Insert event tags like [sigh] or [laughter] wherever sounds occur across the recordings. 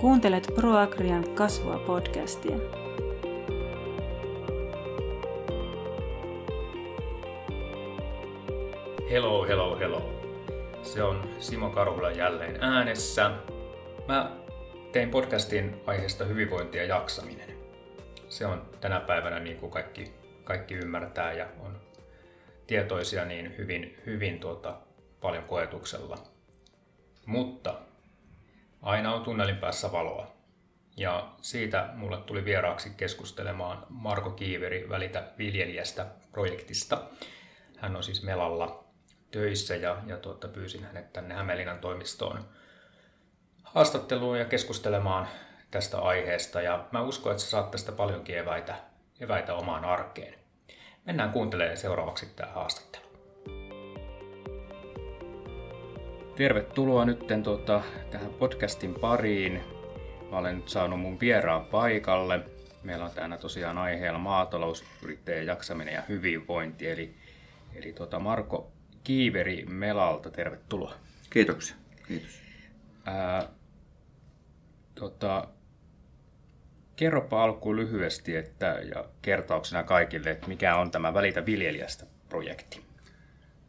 Kuuntelet ProAgrian kasvua podcastia. Hello, hello, hello. Se on Simo Karhula jälleen äänessä. Mä tein podcastin aiheesta hyvinvointi ja jaksaminen. Se on tänä päivänä, niin kuin kaikki, kaikki ymmärtää ja on tietoisia, niin hyvin, hyvin tuota, paljon koetuksella. Mutta aina on tunnelin päässä valoa. Ja siitä mulle tuli vieraaksi keskustelemaan Marko Kiiveri Välitä viljelijästä projektista. Hän on siis Melalla töissä ja, ja tuota, pyysin hänet tänne Hämeenlinnan toimistoon haastatteluun ja keskustelemaan tästä aiheesta. Ja mä uskon, että sä saat tästä paljonkin eväitä, eväitä omaan arkeen. Mennään kuuntelemaan seuraavaksi tämä haastattelu. Tervetuloa nyt tuota, tähän podcastin pariin. Mä olen nyt saanut mun vieraan paikalle. Meillä on täällä tosiaan aiheella maatalousyrittäjän jaksaminen ja hyvinvointi. Eli, eli tuota Marko Kiiveri Melalta, tervetuloa. Kiitoksia. Kiitos. Ää, tota, kerropa alkuun lyhyesti että, ja kertauksena kaikille, että mikä on tämä Välitä viljelijästä projekti?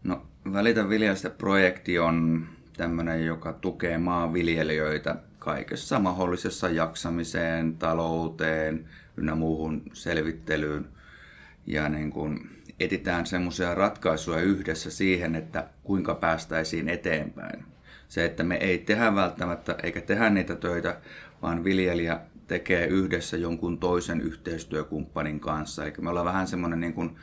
No, Välitä viljelijästä projekti on tämmöinen, joka tukee maanviljelijöitä kaikessa mahdollisessa jaksamiseen, talouteen ynnä muuhun selvittelyyn. Ja niin kuin etitään semmoisia ratkaisuja yhdessä siihen, että kuinka päästäisiin eteenpäin. Se, että me ei tehdä välttämättä eikä tehdä niitä töitä, vaan viljelijä tekee yhdessä jonkun toisen yhteistyökumppanin kanssa. Eli me ollaan vähän semmoinen niin kuin,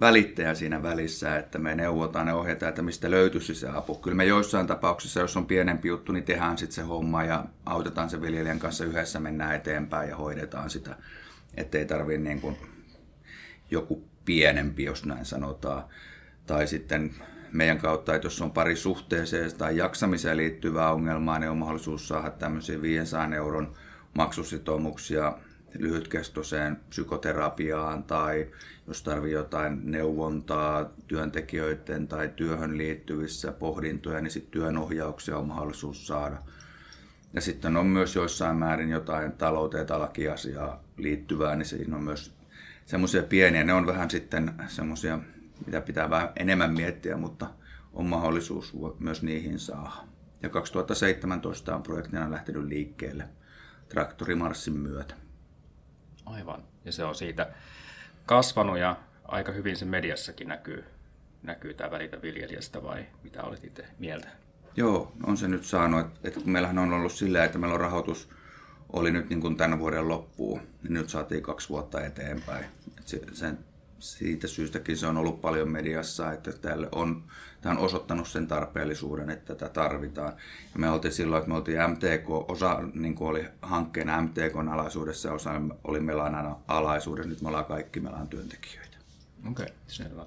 välittäjä siinä välissä, että me neuvotaan ja ohjataan, että mistä löytyisi se apu. Kyllä me joissain tapauksissa, jos on pienempi juttu, niin tehdään sitten se homma ja autetaan se viljelijän kanssa yhdessä, mennään eteenpäin ja hoidetaan sitä, ettei tarvitse niin kuin joku pienempi, jos näin sanotaan. Tai sitten meidän kautta, että jos on pari suhteeseen tai jaksamiseen liittyvää ongelmaa, niin on mahdollisuus saada tämmöisiä 500 euron maksusitoumuksia lyhytkestoiseen psykoterapiaan tai jos tarvii jotain neuvontaa työntekijöiden tai työhön liittyvissä pohdintoja, niin sitten työnohjauksia on mahdollisuus saada. Ja sitten on myös joissain määrin jotain talouteen tai lakiasiaa liittyvää, niin siinä on myös semmoisia pieniä, ne on vähän sitten semmoisia, mitä pitää vähän enemmän miettiä, mutta on mahdollisuus myös niihin saada. Ja 2017 on projektina lähtenyt liikkeelle traktorimarssin myötä. Aivan. Ja se on siitä kasvanut ja aika hyvin se mediassakin näkyy, näkyy tämä välitä viljelijästä vai mitä olet itse mieltä? Joo, on se nyt saanut, että, että meillähän on ollut sillä, että meillä on rahoitus oli nyt niin kuin tämän vuoden loppuun, niin nyt saatiin kaksi vuotta eteenpäin. Et se, sen, siitä syystäkin se on ollut paljon mediassa, että tälle on, tämä on osoittanut sen tarpeellisuuden, että tätä tarvitaan. Ja me oltiin silloin, että me oltiin MTK, osa niin kuin oli hankkeen MTK alaisuudessa osa oli Melan alaisuudessa. Nyt me ollaan kaikki Melan työntekijöitä. Okei, okay, selvä.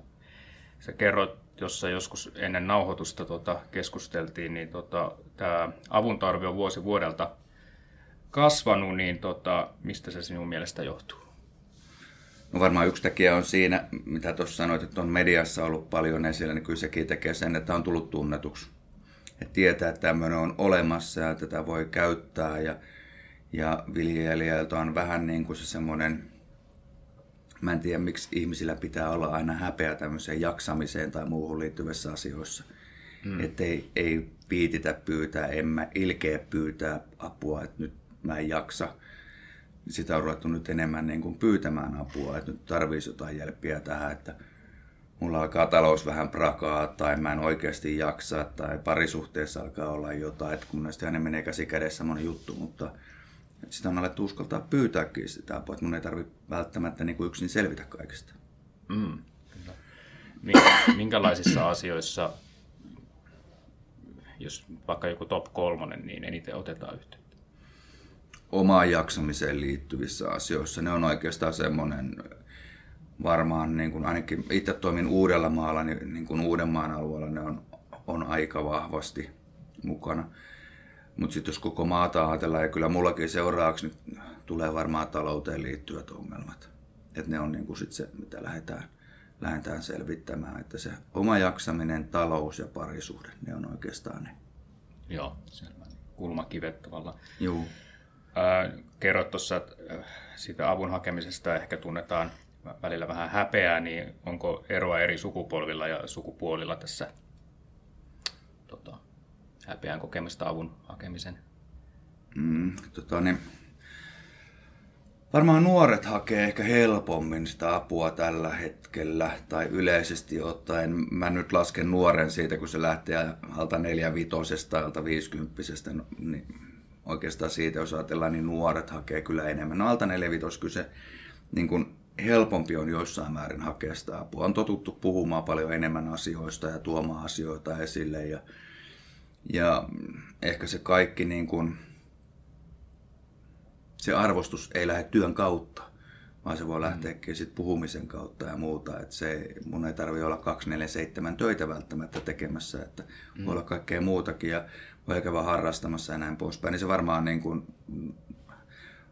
Sä kerroit jossa joskus ennen nauhoitusta tota, keskusteltiin, niin tota, tämä avun tarve on vuosi vuodelta kasvanut, niin tota, mistä se sinun mielestä johtuu? No varmaan yksi tekijä on siinä, mitä tuossa sanoit, että on mediassa ollut paljon esillä, niin kyllä sekin tekee sen, että on tullut tunnetuksi. Että tietää, että tämmöinen on olemassa ja tätä voi käyttää ja, ja viljelijältä on vähän niin kuin se semmoinen, mä en tiedä miksi ihmisillä pitää olla aina häpeä tämmöiseen jaksamiseen tai muuhun liittyvissä asioissa. Hmm. Että ei, ei viititä pyytää, en mä ilkeä pyytää apua, että nyt mä en jaksa. Sitä on ruvettu nyt enemmän niin kuin pyytämään apua, että nyt tarvitsisi jotain jälppiä tähän, että mulla alkaa talous vähän prakaa tai mä en oikeasti jaksa tai parisuhteessa alkaa olla jotain, että kun näistä ne menee käsi kädessä moni juttu, mutta sitä on alettu uskaltaa pyytääkin sitä apua, että mun ei tarvitse välttämättä niin kuin yksin selvitä kaikesta. Mm, Minkälaisissa asioissa, jos vaikka joku top kolmonen, niin eniten otetaan yhteyttä? Omaan jaksamiseen liittyvissä asioissa. Ne on oikeastaan semmoinen, varmaan niin kuin ainakin itse toimin Uudellamaalla, niin, niin kuin Uudenmaan alueella ne on, on aika vahvasti mukana. Mutta sitten jos koko maata ajatellaan, ja kyllä mullakin seuraavaksi nyt tulee varmaan talouteen liittyvät ongelmat. Että ne on niin kuin sit se, mitä lähdetään, lähdetään selvittämään. Että se oma jaksaminen, talous ja parisuhde, ne on oikeastaan ne. Joo, selvä. kulmakivet tavallaan. Juu. Ää, kerrot tuossa siitä avun hakemisesta ehkä tunnetaan välillä vähän häpeää, niin onko eroa eri sukupolvilla ja sukupuolilla tässä tota, häpeän kokemista avun hakemisen? Mm, tota, niin, varmaan nuoret hakee ehkä helpommin sitä apua tällä hetkellä, tai yleisesti ottaen. Mä nyt lasken nuoren siitä, kun se lähtee alta vitosesta, alta viisikymppisestä, no, niin oikeastaan siitä, jos ajatellaan, niin nuoret hakee kyllä enemmän. No alta vitos kyllä se niin kuin helpompi on joissain määrin hakea sitä apua. On totuttu puhumaan paljon enemmän asioista ja tuomaan asioita esille ja, ja ehkä se kaikki niin kuin, se arvostus ei lähde työn kautta, vaan se voi lähteäkin sit puhumisen kautta ja muuta. Et se, mun ei tarvi olla 247 töitä välttämättä tekemässä, että mm. voi olla kaikkea muutakin ja voi käydä harrastamassa ja näin poispäin. Niin se varmaan niin kuin,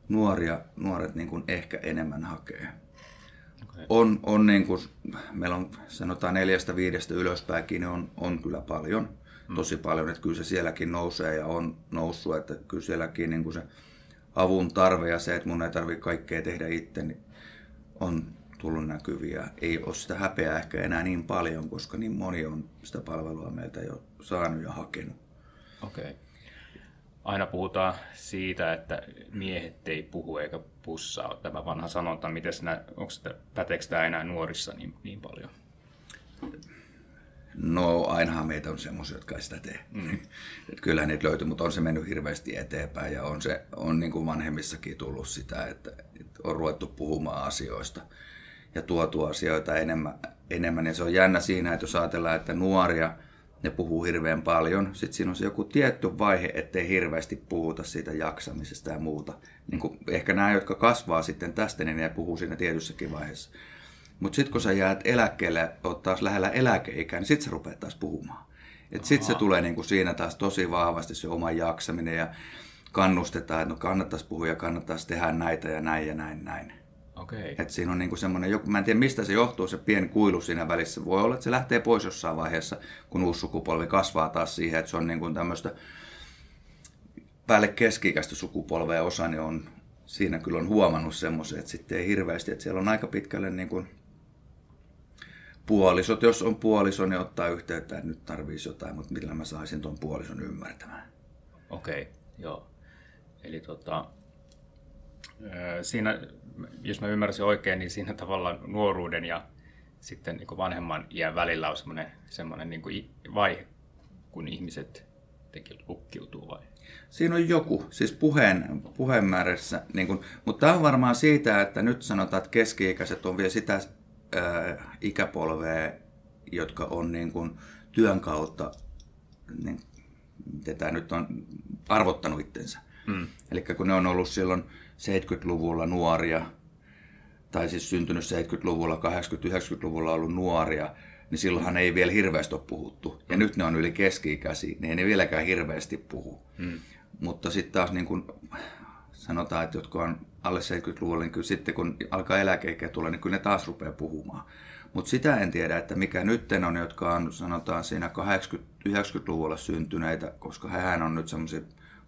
nuoria, nuoret niin kuin ehkä enemmän hakee. Okay. On, on niin kuin, meillä on sanotaan neljästä viidestä ylöspäinkin, niin on, on kyllä paljon, mm. tosi paljon, että kyllä se sielläkin nousee ja on noussut, että kyllä sielläkin niin kuin se avun tarve ja se, että mun ei tarvitse kaikkea tehdä itse, niin on tullut näkyviä. Ei ole sitä häpeää ehkä enää niin paljon, koska niin moni on sitä palvelua meiltä jo saanut ja hakenut. Okei. Okay. Aina puhutaan siitä, että miehet ei puhu eikä pussaa. Tämä vanha sanonta, miten sinä, onko sitä, päteekö tämä enää nuorissa niin, niin paljon? No ainahan meitä on semmoisia, jotka ei sitä tee. Mm. [laughs] Et kyllähän niitä löytyy, mutta on se mennyt hirveästi eteenpäin ja on, se, on niin kuin vanhemmissakin tullut sitä, että, että on ruvettu puhumaan asioista ja tuotu asioita enemmän, enemmän. Ja se on jännä siinä, että jos ajatellaan, että nuoria ne puhuu hirveän paljon. Sitten siinä on se joku tietty vaihe, ettei hirveästi puhuta siitä jaksamisesta ja muuta. Niin kuin ehkä nämä, jotka kasvaa sitten tästä, niin ne puhuu siinä tietyssäkin vaiheessa. Mutta sitten kun sä jäät eläkkeelle, oot taas lähellä eläkeikää, niin sitten sä rupeat taas puhumaan. Sitten se tulee niinku siinä taas tosi vahvasti se oma jaksaminen ja kannustetaan, että no kannattaisi puhua ja kannattaisi tehdä näitä ja näin ja näin näin. Okay. Että siinä on niinku semmoinen, mä en tiedä mistä se johtuu, se pieni kuilu siinä välissä. Voi olla, että se lähtee pois jossain vaiheessa, kun uusi sukupolvi kasvaa taas siihen, että se on niinku tämmöistä päälle keski-ikäistä sukupolvea osa, niin on, siinä kyllä on huomannut semmoisen, että sitten ei hirveästi, että siellä on aika pitkälle niin kuin puolisot, jos on puoliso, niin ottaa yhteyttä, että nyt tarvitsisi jotain, mutta millä mä saisin tuon puolison ymmärtämään. Okei, okay, joo. Eli tota, siinä, jos mä ymmärsin oikein, niin siinä tavallaan nuoruuden ja sitten niin vanhemman iän välillä on semmoinen, semmoinen niin kuin vaihe, kun ihmiset teki lukkiutuu vai? Siinä on joku, siis puheen, puheen määrässä, niin kuin, mutta tämä on varmaan siitä, että nyt sanotaan, että keski-ikäiset on vielä sitä äh, ikäpolvea, jotka on niin kuin työn kautta, niin, miten tämä nyt on, arvottanut itsensä. Mm. Eli kun ne on ollut silloin 70-luvulla nuoria, tai siis syntynyt 70-luvulla, 80-90-luvulla ollut nuoria, niin silloinhan ei vielä hirveästi ole puhuttu. Ja nyt ne on yli keski-ikäisiä, niin ei ne vieläkään hirveästi puhu. Mm. Mutta sitten taas niin kun sanotaan, että jotka on alle 70-luvulla, niin kyllä sitten kun alkaa eläkeikä tulla, niin kyllä ne taas rupeaa puhumaan. Mutta sitä en tiedä, että mikä nyt on, jotka on sanotaan siinä 80-90-luvulla syntyneitä, koska hän on nyt semmoisia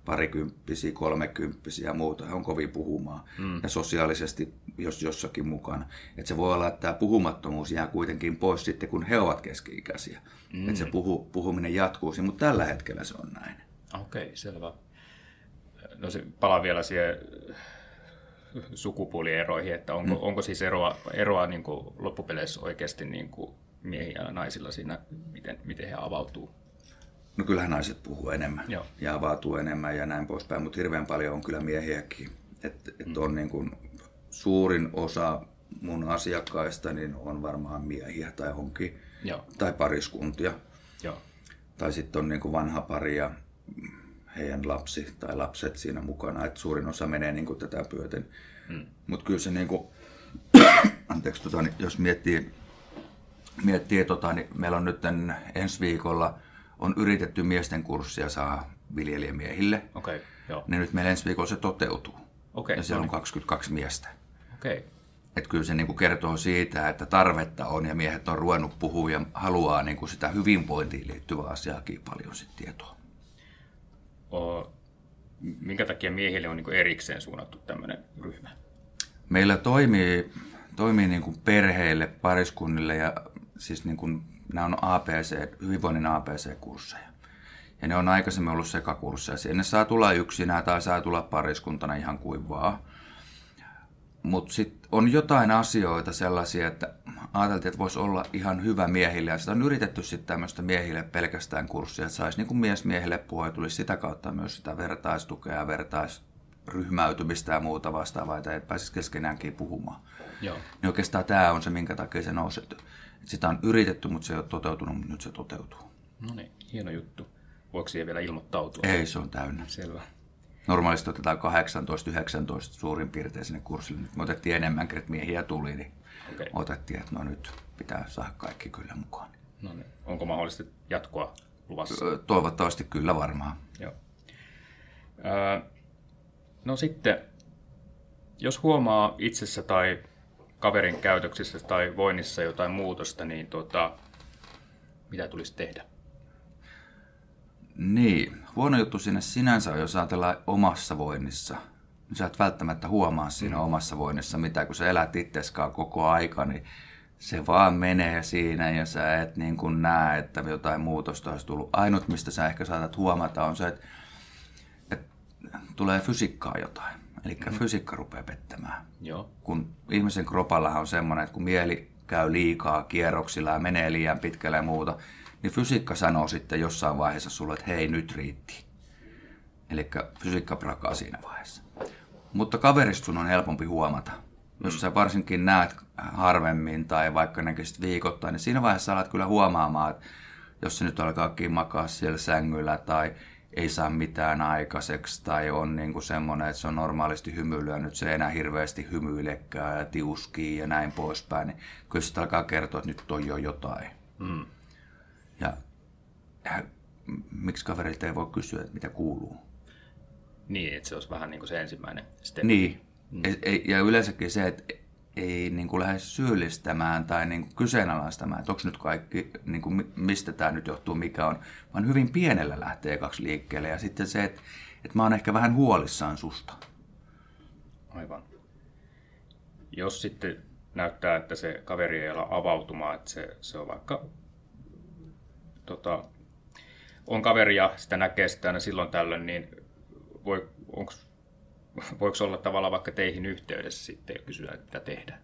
parikymppisiä, kolmekymppisiä ja muuta, he on kovin puhumaan. Mm. Ja sosiaalisesti jos jossakin mukana. Että se voi olla, että tämä puhumattomuus jää kuitenkin pois sitten, kun he ovat keski-ikäisiä. Mm. Että se puhu, puhuminen jatkuu, mutta tällä hetkellä se on näin. Okei, okay, selvä. No se palaa vielä siihen sukupuolieroihin, että onko, mm. onko siis eroa, eroa niin kuin loppupeleissä oikeasti niin kuin miehillä ja naisilla siinä, miten, miten he avautuu? No kyllähän naiset puhuu enemmän Joo. ja avautuu enemmän ja näin poispäin, mutta hirveän paljon on kyllä miehiäkin. Et, et mm. on niin kuin, suurin osa mun asiakkaista niin on varmaan miehiä tai onkin, Joo. tai pariskuntia. Joo. Tai sitten on niin kuin vanha pari ja heidän lapsi tai lapset siinä mukana, että suurin osa menee niin kuin tätä pyöten. Mm. Mutta kyllä se, niin kuin, [clears throat] anteeksi, tota, niin jos miettii, miettii tota, niin meillä on nyt ensi viikolla on yritetty miesten kurssia saa viljelijämiehille. Okay, joo. Niin nyt meillä ensi viikolla se toteutuu. Okay, ja siellä no niin. on 22 miestä. Okay. Että kyllä se niin kuin kertoo siitä, että tarvetta on ja miehet on ruvennut puhua ja haluaa niin kuin sitä hyvinvointiin liittyvää asiaakin paljon sit tietoa. O, minkä takia miehille on niin erikseen suunnattu tämmöinen ryhmä? Meillä toimii, toimii niin kuin perheille, pariskunnille ja siis niin kuin, nämä on APC, hyvinvoinnin APC-kursseja. Ja ne on aikaisemmin ollut sekakursseja. Sinne saa tulla yksinään tai saa tulla pariskuntana ihan kuin vaan. Mutta sitten on jotain asioita sellaisia, että ajateltiin, että voisi olla ihan hyvä miehille. Ja sitä on yritetty sitten tämmöistä miehille pelkästään kurssia, että saisi niin kuin mies miehelle puhua ja tulisi sitä kautta myös sitä vertaistukea ja vertaisryhmäytymistä ja muuta vastaavaa, että pääsisi keskenäänkin puhumaan. Joo. Niin oikeastaan tämä on se, minkä takia se nousee. Sitä on yritetty, mutta se ei ole toteutunut, mutta nyt se toteutuu. No niin, hieno juttu. Voiko siihen vielä ilmoittautua? Ei, se on täynnä. Selvä. Normaalisti otetaan 18-19 suurin piirtein sinne kurssille. Nyt me otettiin enemmän, että miehiä tuli, niin okay. otettiin, että no nyt pitää saada kaikki kyllä mukaan. No niin. Onko mahdollisesti jatkoa luvassa? Toivottavasti kyllä varmaan. Joo. Öö, no sitten, jos huomaa itsessä tai kaverin käytöksissä tai voinnissa jotain muutosta, niin tota, mitä tulisi tehdä? Niin, huono juttu sinne sinänsä on, jos ajatellaan omassa voinnissa. Niin sä et välttämättä huomaa siinä mm. omassa voinnissa mitä, kun sä elät itseskaan koko aika, niin se vaan menee siinä ja sä et niin kuin näe, että jotain muutosta olisi tullut. Ainut, mistä sä ehkä saatat huomata, on se, että, että tulee fysiikkaa jotain. Eli mm. fysiikka rupeaa pettämään. Joo. Kun ihmisen kropallahan on semmoinen, että kun mieli käy liikaa kierroksilla ja menee liian pitkälle ja muuta, niin fysiikka sanoo sitten jossain vaiheessa sulle, että hei, nyt riitti. Eli fysiikka prakaa siinä vaiheessa. Mutta kaverista sun on helpompi huomata. Jos mm. sä varsinkin näet harvemmin tai vaikka näkisit viikoittain, niin siinä vaiheessa alat kyllä huomaamaan, että jos se nyt alkaakin makaa siellä sängyllä tai ei saa mitään aikaiseksi tai on niin kuin semmoinen, että se on normaalisti hymyilyä, nyt se ei enää hirveästi hymyilekään ja tiuskii ja näin poispäin, niin kyllä sitä alkaa kertoa, että nyt on jo jotain. Mm. Ja, ja miksi kaverit ei voi kysyä, että mitä kuuluu? Niin, että se olisi vähän niin kuin se ensimmäinen step. Niin, mm. ja yleensäkin se, että ei niin kuin lähde syyllistämään tai niin kuin kyseenalaistamaan, että onko nyt kaikki, niin kuin, mistä tämä nyt johtuu, mikä on, vaan hyvin pienellä lähtee kaksi liikkeelle. Ja sitten se, että, että mä oon ehkä vähän huolissaan susta. Aivan. Jos sitten näyttää, että se kaveri ei ala avautumaan, että se, se on vaikka tota, on kaveri ja sitä näkee sitä aina silloin tällöin, niin voi, onks, voiko olla tavallaan vaikka teihin yhteydessä sitten ja kysyä, että mitä tehdä,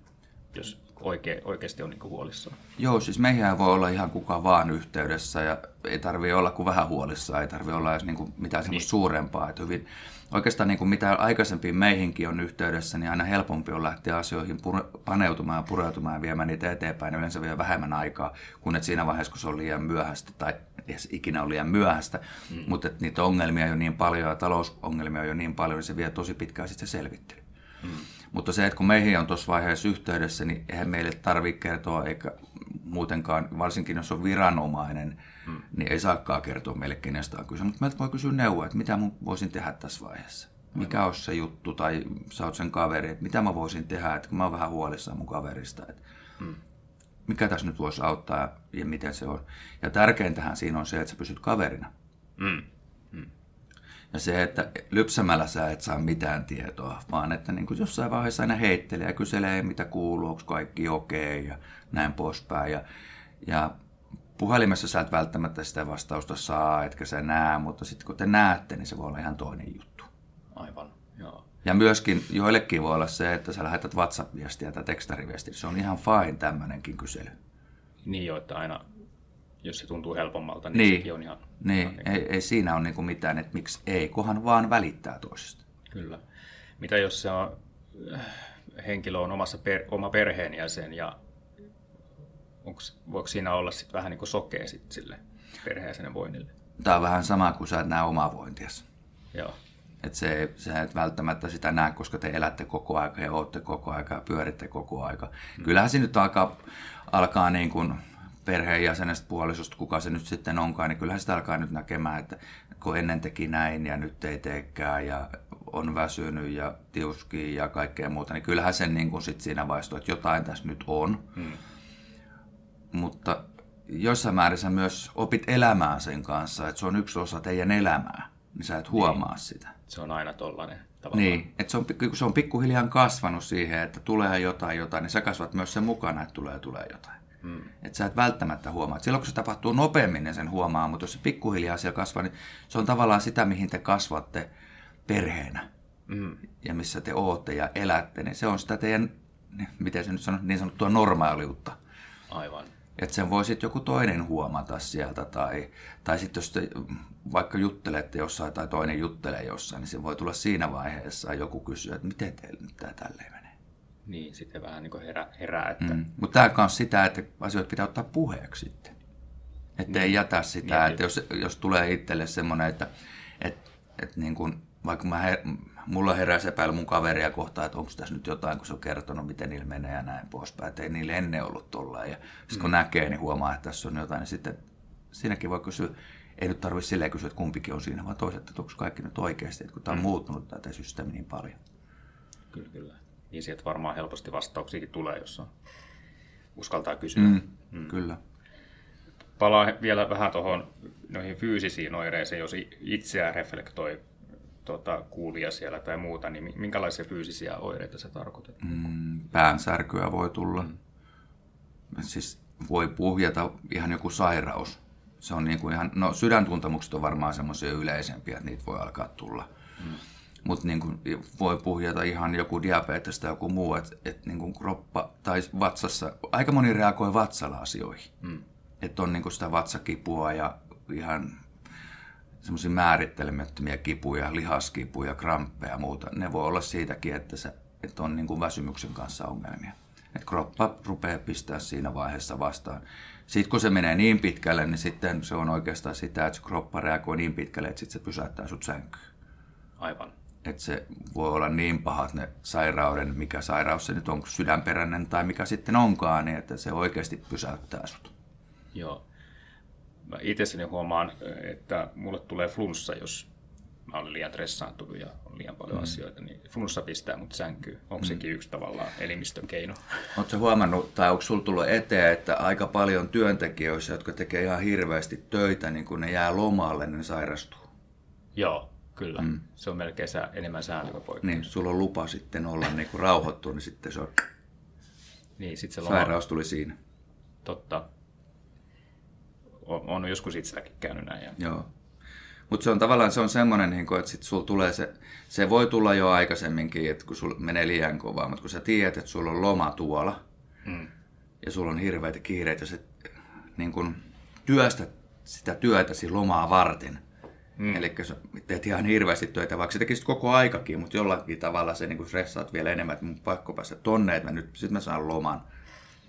jos oikein, oikeasti on niin huolissaan? Joo, siis meihän voi olla ihan kuka vaan yhteydessä ja ei tarvi olla kuin vähän huolissaan, ei tarvi olla edes niin kuin mitään niin. suurempaa. Että hyvin, oikeastaan niin kuin mitä aikaisempiin meihinkin on yhteydessä, niin aina helpompi on lähteä asioihin pure- paneutumaan ja pureutumaan ja viemään niitä eteenpäin. Yleensä vie vähemmän aikaa, kun et siinä vaiheessa, kun se on liian myöhäistä tai edes ikinä on liian myöhäistä. Mm. Mutta että niitä ongelmia on jo niin paljon ja talousongelmia on jo niin paljon, niin se vie tosi pitkään sitten se selvittely. Mm. Mutta se, että kun meihin on tuossa vaiheessa yhteydessä, niin eihän meille tarvitse kertoa, eikä muutenkaan, varsinkin jos on viranomainen, mm. niin ei saakaan kertoa meille kenestä on kyse. Mutta meiltä voi kysyä neuvoa, että mitä mun voisin tehdä tässä vaiheessa. Mikä on se juttu, tai sä oot sen kaveri, että mitä mä voisin tehdä, että kun mä oon vähän huolissaan mun kaverista, että mm. mikä tässä nyt voisi auttaa ja miten se on. Ja tärkeintähän siinä on se, että sä pysyt kaverina. Mm. Ja se, että lypsämällä sä et saa mitään tietoa, vaan että niin kuin jossain vaiheessa aina heittelee ja kyselee, mitä kuuluu, onko kaikki okei okay, ja näin poispäin. Ja, ja puhelimessa sä et välttämättä sitä vastausta saa, etkä sä näe, mutta sitten kun te näette, niin se voi olla ihan toinen juttu. Aivan, joo. Ja myöskin joillekin voi olla se, että sä lähetät WhatsApp-viestiä tai tekstariviestiä. Se on ihan fine tämmöinenkin kysely. Niin jo, että aina jos se tuntuu helpommalta, niin, niin sekin on ihan... Niin, ihan niin ei, ei siinä ole niin mitään, että miksi ei, kohan vaan välittää toisesta. Kyllä. Mitä jos se on, äh, henkilö on omassa per, oma perheenjäsen ja onks, voiko siinä olla sit vähän niin kuin sokea sit sille perheenjäsenen voinnille? Tämä on vähän sama kuin sä et näe omaa vointiasi. Joo. Että se, se et välttämättä sitä näe, koska te elätte koko aika ja olette koko aika ja pyöritte koko aika. Hmm. Kyllähän se nyt alkaa, alkaa niin kuin perheenjäsenestä, puolisosta, kuka se nyt sitten onkaan, niin kyllähän sitä alkaa nyt näkemään, että kun ennen teki näin ja nyt ei teekään ja on väsynyt ja tiuskii ja kaikkea muuta, niin kyllähän sen niin kuin sit siinä vaiheessa, että jotain tässä nyt on. Hmm. Mutta jossain määrin sä myös opit elämään sen kanssa, että se on yksi osa teidän elämää. niin sä et huomaa niin. sitä. Se on aina tollainen tavallaan. Niin, että se on, se on pikkuhiljaa kasvanut siihen, että tulee jotain jotain, niin sä kasvat myös sen mukana, että tulee tulee jotain. Hmm. Että sä et välttämättä huomaa. Et silloin kun se tapahtuu nopeammin, niin sen huomaa, mutta jos se pikkuhiljaa siellä kasvaa, niin se on tavallaan sitä, mihin te kasvatte perheenä. Hmm. Ja missä te ootte ja elätte, niin se on sitä teidän, miten se nyt sanoo, niin sanottua normaaliutta. Aivan. Että sen voi sitten joku toinen huomata sieltä, tai, tai sitten jos te vaikka juttelette jossain tai toinen juttelee jossain, niin se voi tulla siinä vaiheessa joku kysyä, että miten teillä nyt tämä tälleen. Niin, sitten vähän niin kuin herää. herää että... mm. Mutta tämä on myös sitä, että asioita pitää ottaa puheeksi sitten. Että niin. ei jätä sitä, niin, että jos, jos tulee itselle semmoinen, että, että, että niin kuin, vaikka mä her, mulla heräsi epäily mun kaveria kohtaan, että onko tässä nyt jotain, kun se on kertonut, miten niillä menee ja näin poispäin. Että ei niille ennen ollut tolleen. Ja sitten kun mm. näkee, niin huomaa, että tässä on jotain, niin sitten siinäkin voi kysyä, ei nyt tarvitse silleen kysyä, että kumpikin on siinä, vaan toiset, että onko kaikki nyt oikeasti, että kun tämä on mm. muuttunut tämä systeemi niin paljon. Kyllä, kyllä. Niin sieltä varmaan helposti vastauksiakin tulee, jos on, uskaltaa kysyä. Mm, mm. Kyllä. Palaa vielä vähän tuohon noihin fyysisiin oireisiin, jos itseään reflektoi tuota, kuulija siellä tai muuta, niin minkälaisia fyysisiä oireita se tarkoittaa? Mm, päänsärkyä voi tulla. Mm. Siis voi puhjata ihan joku sairaus. Se on niin kuin ihan, no sydäntuntemukset on varmaan semmoisia yleisempiä, että niitä voi alkaa tulla. Mm. Mutta niin voi puhjata ihan joku diabetes tai joku muu, että et niin kroppa tai vatsassa, aika moni reagoi vatsalla asioihin. Mm. Että on niin kuin sitä vatsakipua ja ihan semmoisia määrittelemättömiä kipuja, lihaskipuja, kramppeja ja muuta. Ne voi olla siitäkin, että, se, että on niin kuin väsymyksen kanssa ongelmia. Että kroppa rupeaa pistää siinä vaiheessa vastaan. Sitten kun se menee niin pitkälle, niin sitten se on oikeastaan sitä, että se kroppa reagoi niin pitkälle, että sitten se pysäyttää sut sänkyyn. Aivan. Että se voi olla niin pahat ne sairauden, mikä sairaus se nyt on, sydänperäinen tai mikä sitten onkaan, niin että se oikeasti pysäyttää sut. Joo. Mä itsessäni huomaan, että mulle tulee flunssa, jos mä olen liian stressaantunut ja on liian paljon mm. asioita, niin flunssa pistää mut sänkyyn. Onko mm. sekin yksi tavallaan elimistön keino? Oletko huomannut, tai onko sulla tullut eteen, että aika paljon työntekijöissä, jotka tekee ihan hirveästi töitä, niin kun ne jää lomalle, niin ne sairastuu? Joo, kyllä. Mm. Se on melkein sää, enemmän säännöllä poikkeus. Niin, sulla on lupa sitten olla niin kuin rauhoittu, niin sitten se on... Niin, sit se loma... Sairaus tuli siinä. Totta on, on joskus itselläkin käynyt näin. Ja... Joo. Mutta se on tavallaan se on semmoinen, niin että sit sul tulee se, se voi tulla jo aikaisemminkin, että kun sulla menee liian kovaa, mutta kun sä tiedät, että sulla on loma tuolla mm. ja sulla on hirveitä kiireitä, se niin kun työstät sitä työtäsi lomaa varten. Mm. Eli teet ihan hirveästi töitä, vaikka sä tekisit koko aikakin, mutta jollakin tavalla se niin stressaat vielä enemmän, että mun pakko päästä tonne, että mä nyt sit mä saan loman.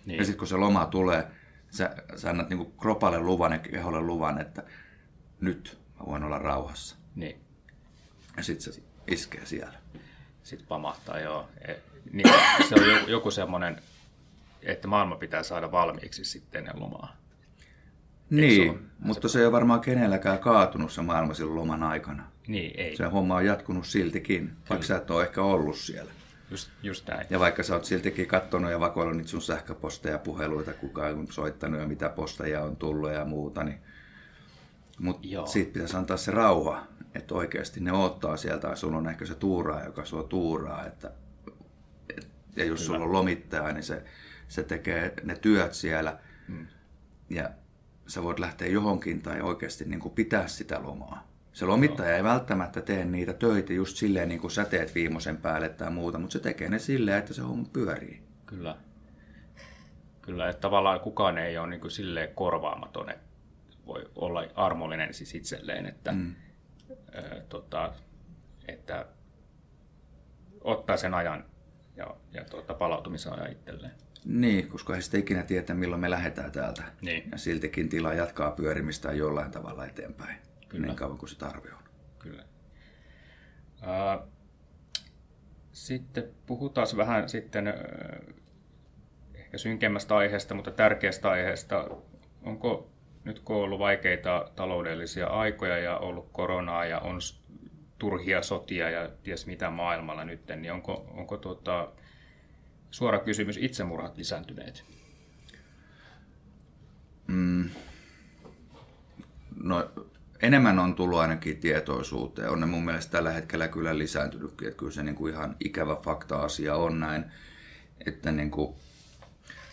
Niin. Ja sitten kun se loma tulee, sä, sä annat niin kropalle luvan ja keholle luvan, että nyt mä voin olla rauhassa. Niin. Ja sitten se iskee siellä. Sitten pamahtaa, joo. E, niin, se on joku, joku semmoinen, että maailma pitää saada valmiiksi sitten ennen lomaa. Niin, se mutta se ei ole varmaan kenelläkään kaatunut se maailma silloin loman aikana. Niin, ei. Se homma on jatkunut siltikin, Kyllä. vaikka sä et ole ehkä ollut siellä. Just, just näin. Ja vaikka sä oot siltikin katsonut ja vakoillut niitä sun sähköposteja, puheluita, kuka on soittanut ja mitä posteja on tullut ja muuta, niin mutta siitä pitäisi antaa se rauha, että oikeasti ne ottaa sieltä ja sulla on ehkä se tuuraa, joka sua tuuraa. Että, et, ja jos Kyllä. sulla on lomittaja, niin se, se tekee ne työt siellä hmm. ja sä voit lähteä johonkin tai oikeasti niin kuin pitää sitä lomaa. Se lomittaja Joo. ei välttämättä tee niitä töitä just silleen niin kuin sä teet viimeisen päälle tai muuta, mutta se tekee ne silleen, että se homma pyörii. Kyllä. Kyllä, että tavallaan kukaan ei ole niin kuin silleen korvaamaton, että voi olla armollinen siis itselleen, että, mm. ää, tota, että ottaa sen ajan ja, ja tuota, palautumisen ajan itselleen. Niin, koska ei sitten ikinä tietää, milloin me lähdetään täältä. Niin. Ja siltikin tila jatkaa pyörimistä jollain tavalla eteenpäin. Kyllä. niin kauan kuin se tarve on. Kyllä. Uh, sitten puhutaan vähän sitten uh, ehkä synkemmästä aiheesta, mutta tärkeästä aiheesta. Onko nyt kun on ollut vaikeita taloudellisia aikoja ja ollut koronaa ja on turhia sotia ja ties mitä maailmalla nyt, niin onko, onko tuota, suora kysymys itsemurhat lisääntyneet? Mm. No enemmän on tullut ainakin tietoisuuteen. On ne mun mielestä tällä hetkellä kyllä lisääntynytkin, että kyllä se niin kuin ihan ikävä fakta-asia on näin, että niin kuin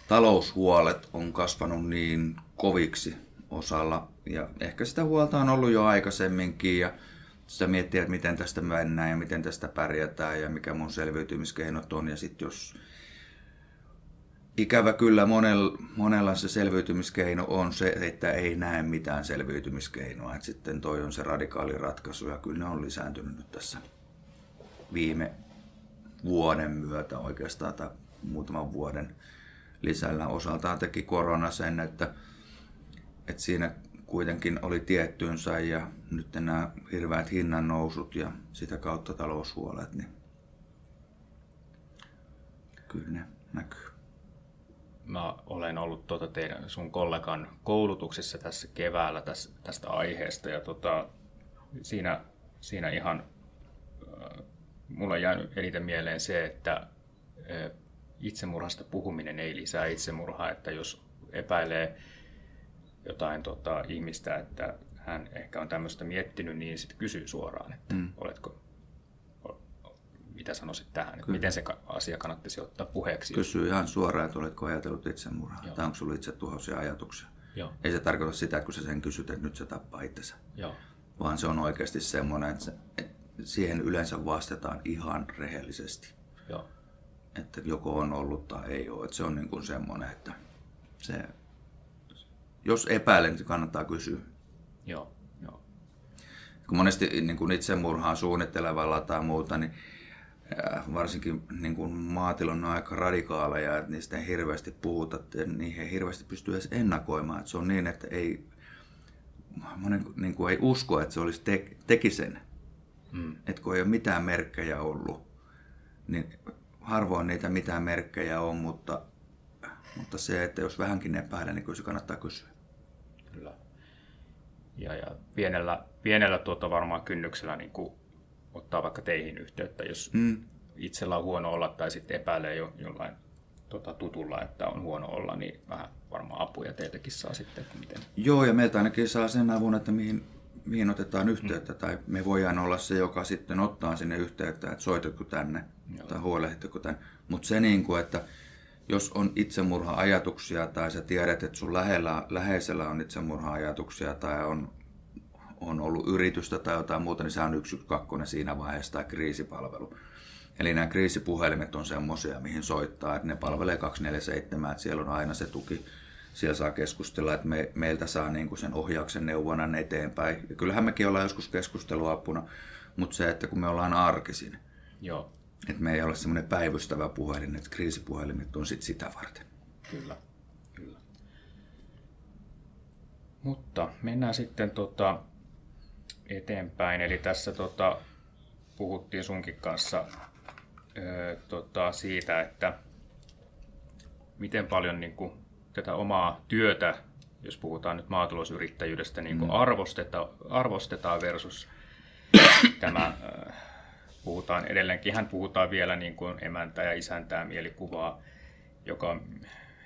taloushuolet on kasvanut niin koviksi osalla, ja ehkä sitä huolta on ollut jo aikaisemminkin, ja sitä miettii, että miten tästä mennään ja miten tästä pärjätään ja mikä mun selviytymiskeinot on, ja sitten jos ikävä kyllä monella, monella se selviytymiskeino on se, että ei näe mitään selviytymiskeinoa. Et sitten toi on se radikaali ratkaisu ja kyllä ne on lisääntynyt nyt tässä viime vuoden myötä oikeastaan tai muutaman vuoden lisällä. Osaltaan teki korona sen, että, että siinä kuitenkin oli tiettynsä ja nyt nämä hirveät hinnannousut ja sitä kautta taloushuolet, niin kyllä ne näkyy mä olen ollut tuota teidän, sun kollegan koulutuksessa tässä keväällä tästä, tästä aiheesta ja tota, siinä, siinä ihan äh, mulla on jäänyt eniten mieleen se, että äh, itsemurhasta puhuminen ei lisää itsemurhaa, että jos epäilee jotain tota, ihmistä, että hän ehkä on tämmöistä miettinyt, niin sitten kysyy suoraan, että mm. oletko mitä sanoisit tähän? Että miten se asia kannattaisi ottaa puheeksi? Kysyy ihan suoraan, että oletko ajatellut itsemurhaa tai onko sinulla itse tuhoisia ajatuksia. Joo. Ei se tarkoita sitä, että kun sä sen kysyt, että nyt se tappaa itsensä. Joo. Vaan se on oikeasti semmoinen, että, se, että siihen yleensä vastataan ihan rehellisesti. Joo. Että joko on ollut tai ei ole. Että se on niin kuin semmoinen, että se, jos epäilen, niin kannattaa kysyä. Joo. Joo. Kun monesti niin kuin itsemurhaa suunnittelevalla tai muuta, niin varsinkin niin kuin maatilon on aika radikaaleja, että niistä ei hirveästi puhuta, että niihin ei hirveästi pysty edes ennakoimaan. Että se on niin, että ei, monen niin kuin ei usko, että se olisi te, teki sen. Mm. Että kun ei ole mitään merkkejä ollut, niin harvoin niitä mitään merkkejä on, mutta, mutta se, että jos vähänkin epäilee, niin kyllä se kannattaa kysyä. Kyllä. Ja, ja pienellä, pienellä tuota varmaan kynnyksellä niin kuin ottaa vaikka teihin yhteyttä, jos mm. itsellä on huono olla tai sitten epäilee jo jollain tota, tutulla, että on huono olla, niin vähän varmaan apuja teiltäkin saa sitten. Että miten... Joo, ja meiltä ainakin saa sen avun, että mihin, mihin otetaan yhteyttä, mm. tai me voidaan olla se, joka sitten ottaa sinne yhteyttä, että soitatko tänne Joo. tai huolehditko tänne. Mutta se, niin kuin, että jos on itsemurha-ajatuksia tai sä tiedät, että sun lähellä, läheisellä on itsemurha-ajatuksia tai on on ollut yritystä tai jotain muuta, niin se on 112 siinä vaiheessa tai kriisipalvelu. Eli nämä kriisipuhelimet on semmoisia, mihin soittaa, että ne palvelee 247, että siellä on aina se tuki. Siellä saa keskustella, että me, meiltä saa niin kuin sen ohjauksen neuvonnan eteenpäin. Ja kyllähän mekin ollaan joskus keskusteluapuna, mutta se, että kun me ollaan arkisin, Joo. että me ei ole semmoinen päivystävä puhelin, että kriisipuhelimet on sit sitä varten. Kyllä, kyllä. Mutta mennään sitten tota, eteenpäin. Eli tässä tota, puhuttiin sunkin kanssa ö, tota, siitä, että miten paljon niin kuin, tätä omaa työtä, jos puhutaan nyt maatalousyrittäjyydestä, niin kuin mm. arvosteta, arvostetaan versus tämä, ö, puhutaan edelleenkin, hän puhutaan vielä niin kuin emäntä ja isäntää mielikuvaa, joka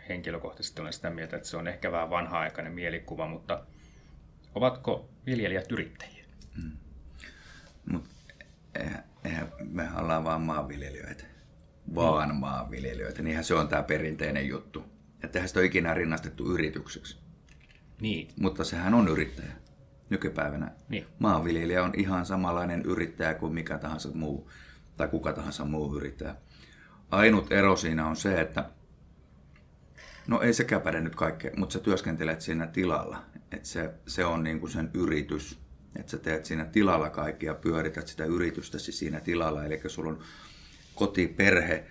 henkilökohtaisesti olen sitä mieltä, että se on ehkä vähän vanha-aikainen mielikuva, mutta ovatko viljelijät yrittäjiä? Eihän, eihän, me ollaan vaan maanviljelijöitä. Vaan mm. maanviljelijöitä. Niinhän se on tämä perinteinen juttu. Että eihän sitä ole ikinä rinnastettu yritykseksi. Niin. Mutta sehän on yrittäjä nykypäivänä. Niin. Maanviljelijä on ihan samanlainen yrittäjä kuin mikä tahansa muu, tai kuka tahansa muu yrittäjä. Ainut ero siinä on se, että no ei sekään päde nyt kaikkea, mutta sä työskentelet siinä tilalla. Että se, se on niin kuin sen yritys että sä teet siinä tilalla kaikki ja pyörität sitä yritystäsi siinä tilalla. Eli sulla on koti, perhe,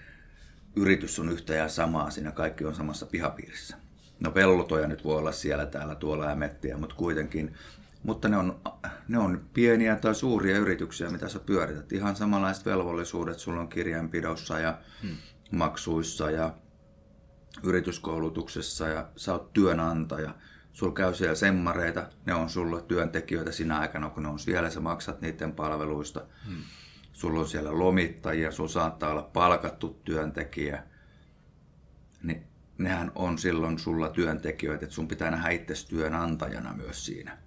yritys on yhtä ja samaa, siinä kaikki on samassa pihapiirissä. No pellotoja nyt voi olla siellä, täällä, tuolla ja mettiä, mutta kuitenkin. Mutta ne on, ne on pieniä tai suuria yrityksiä, mitä sä pyörität. Ihan samanlaiset velvollisuudet sulla on kirjanpidossa ja hmm. maksuissa ja yrityskoulutuksessa ja sä oot työnantaja Sul käy siellä semmareita, ne on sulle työntekijöitä sinä aikana, kun ne on siellä, sä maksat niiden palveluista. Hmm. Sulla on siellä lomittajia, sulla saattaa olla palkattu työntekijä. Niin nehän on silloin sulla työntekijöitä, että sun pitää nähdä itse työnantajana myös siinä.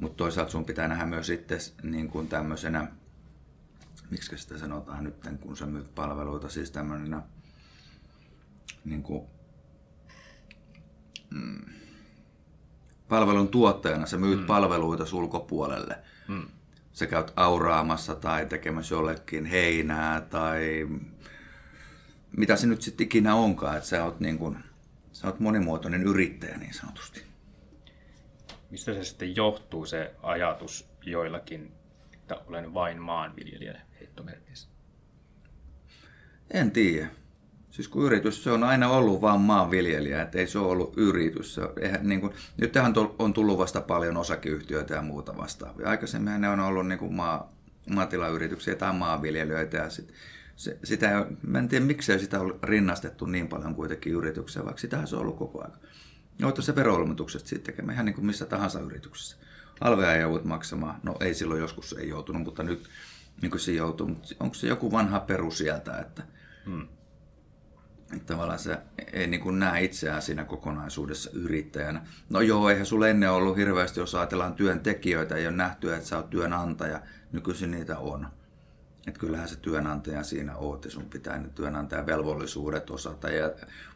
Mutta toisaalta sun pitää nähdä myös itse niin kuin tämmöisenä, miksi sitä sanotaan nyt, kun sä myyt palveluita, siis tämmöisenä niin kuin, mm, palvelun tuottajana, sä myyt mm. palveluita ulkopuolelle. Mm. Sä käyt auraamassa tai tekemässä jollekin heinää tai mitä se nyt sitten ikinä onkaan, että sä oot, niin kuin, sä oot monimuotoinen yrittäjä niin sanotusti. Mistä se sitten johtuu se ajatus joillakin, että olen vain maanviljelijä heittomerkissä? En tiedä. Siis kun yritys, se on aina ollut vain maanviljelijä, että ei se ole ollut yritys. Eihän, niin kuin, nyt tähän on tullut vasta paljon osakeyhtiöitä ja muuta vastaavia. Aikaisemmin ne on ollut niin kuin maa, maatilayrityksiä tai maanviljelijöitä ja sit, se, sitä, mä en tiedä miksei sitä on rinnastettu niin paljon kuitenkin yritykseen, vaikka sitähän se on ollut koko ajan. Oletko se vero-ilmoitukset siitä tekemään ihan niin kuin missä tahansa yrityksessä. Alvea joudut maksamaan. No ei silloin joskus ei joutunut, mutta nyt niin kuin se joutuu. Mutta onko se joku vanha peru sieltä, että, hmm. Että tavallaan se ei niin kuin näe itseään siinä kokonaisuudessa yrittäjänä. No joo, eihän sulle ennen ollut hirveästi, jos ajatellaan työntekijöitä, ei ole nähty, että sä oot työnantaja. Nykyisin niitä on. Että kyllähän se työnantaja siinä oot ja sun pitää ne työnantajan velvollisuudet osata ja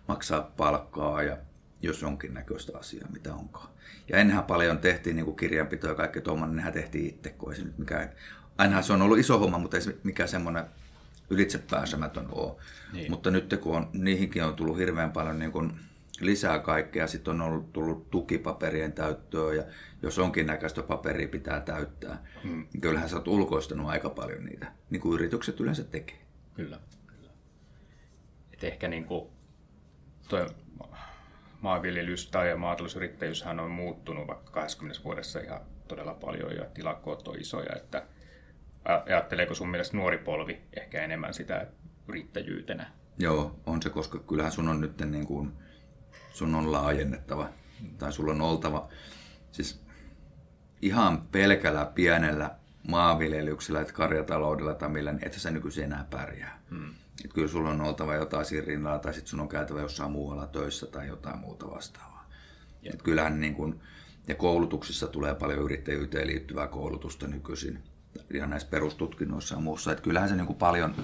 maksaa palkkaa ja jos jonkinnäköistä asiaa, mitä onkaan. Ja ennenhän paljon tehtiin niin kirjanpito ja kaikki tuommoinen, nehän tehtiin itse, kun ei se nyt mikään, ainahan se on ollut iso homma, mutta ei se mikään semmoinen ylitsepääsemätön ole. Niin. Mutta nyt kun on, niihinkin on tullut hirveän paljon niin kuin lisää kaikkea, sitten on ollut tullut tukipaperien täyttöä ja jos onkin näköistä paperia pitää täyttää, hmm. niin kyllähän sä oot ulkoistanut aika paljon niitä, niin kuin yritykset yleensä tekee. Kyllä, kyllä. Et ehkä niin kuin toi maanviljelys tai maatalousyrittäjyyshän on muuttunut vaikka 20 vuodessa ihan todella paljon ja tilakoot on isoja, että ajatteleeko sun mielestä nuori polvi ehkä enemmän sitä yrittäjyytenä? Joo, on se, koska kyllähän sun on nyt niin kuin, sun on laajennettava tai sulla on oltava, siis ihan pelkällä pienellä maanviljelyksellä, että karjataloudella tai millä, niin et sä nykyisin enää pärjää. Hmm. Et kyllä sulla on oltava jotain siinä rinnalla tai sitten sun on käytävä jossain muualla töissä tai jotain muuta vastaavaa. Et kyllähän niin kun, ja koulutuksissa tulee paljon yrittäjyyteen liittyvää koulutusta nykyisin ja näissä perustutkinnoissa ja muussa. Et kyllähän se niin paljon,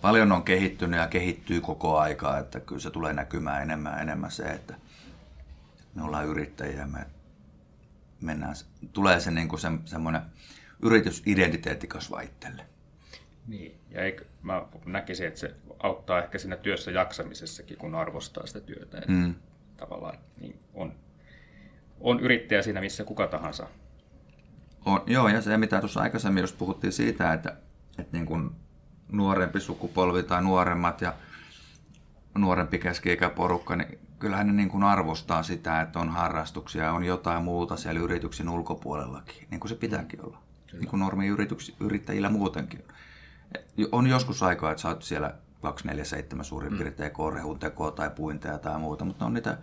paljon on kehittynyt ja kehittyy koko aikaa, että kyllä se tulee näkymään enemmän enemmän se, että me ollaan yrittäjiä, me mennään, tulee se, niin se semmoinen yritysidentiteetti kasvaa itselle. Niin, ja eikö, mä näkisin, että se auttaa ehkä siinä työssä jaksamisessakin, kun arvostaa sitä työtä. Että mm. Tavallaan niin on, on yrittäjä siinä missä kuka tahansa. On, joo, ja se mitä tuossa aikaisemmin jos puhuttiin siitä, että, että niin kuin nuorempi sukupolvi tai nuoremmat ja nuorempi keski-ikäporukka, niin kyllähän ne niin kuin arvostaa sitä, että on harrastuksia ja on jotain muuta siellä yrityksen ulkopuolellakin, niin kuin se pitääkin olla. Kyllä. Niin kuin normi yrittäjillä muutenkin on joskus aikaa, että sä oot siellä 247 suurin mm. piirtein korehun tekoa tai puinteja tai muuta, mutta on niitä,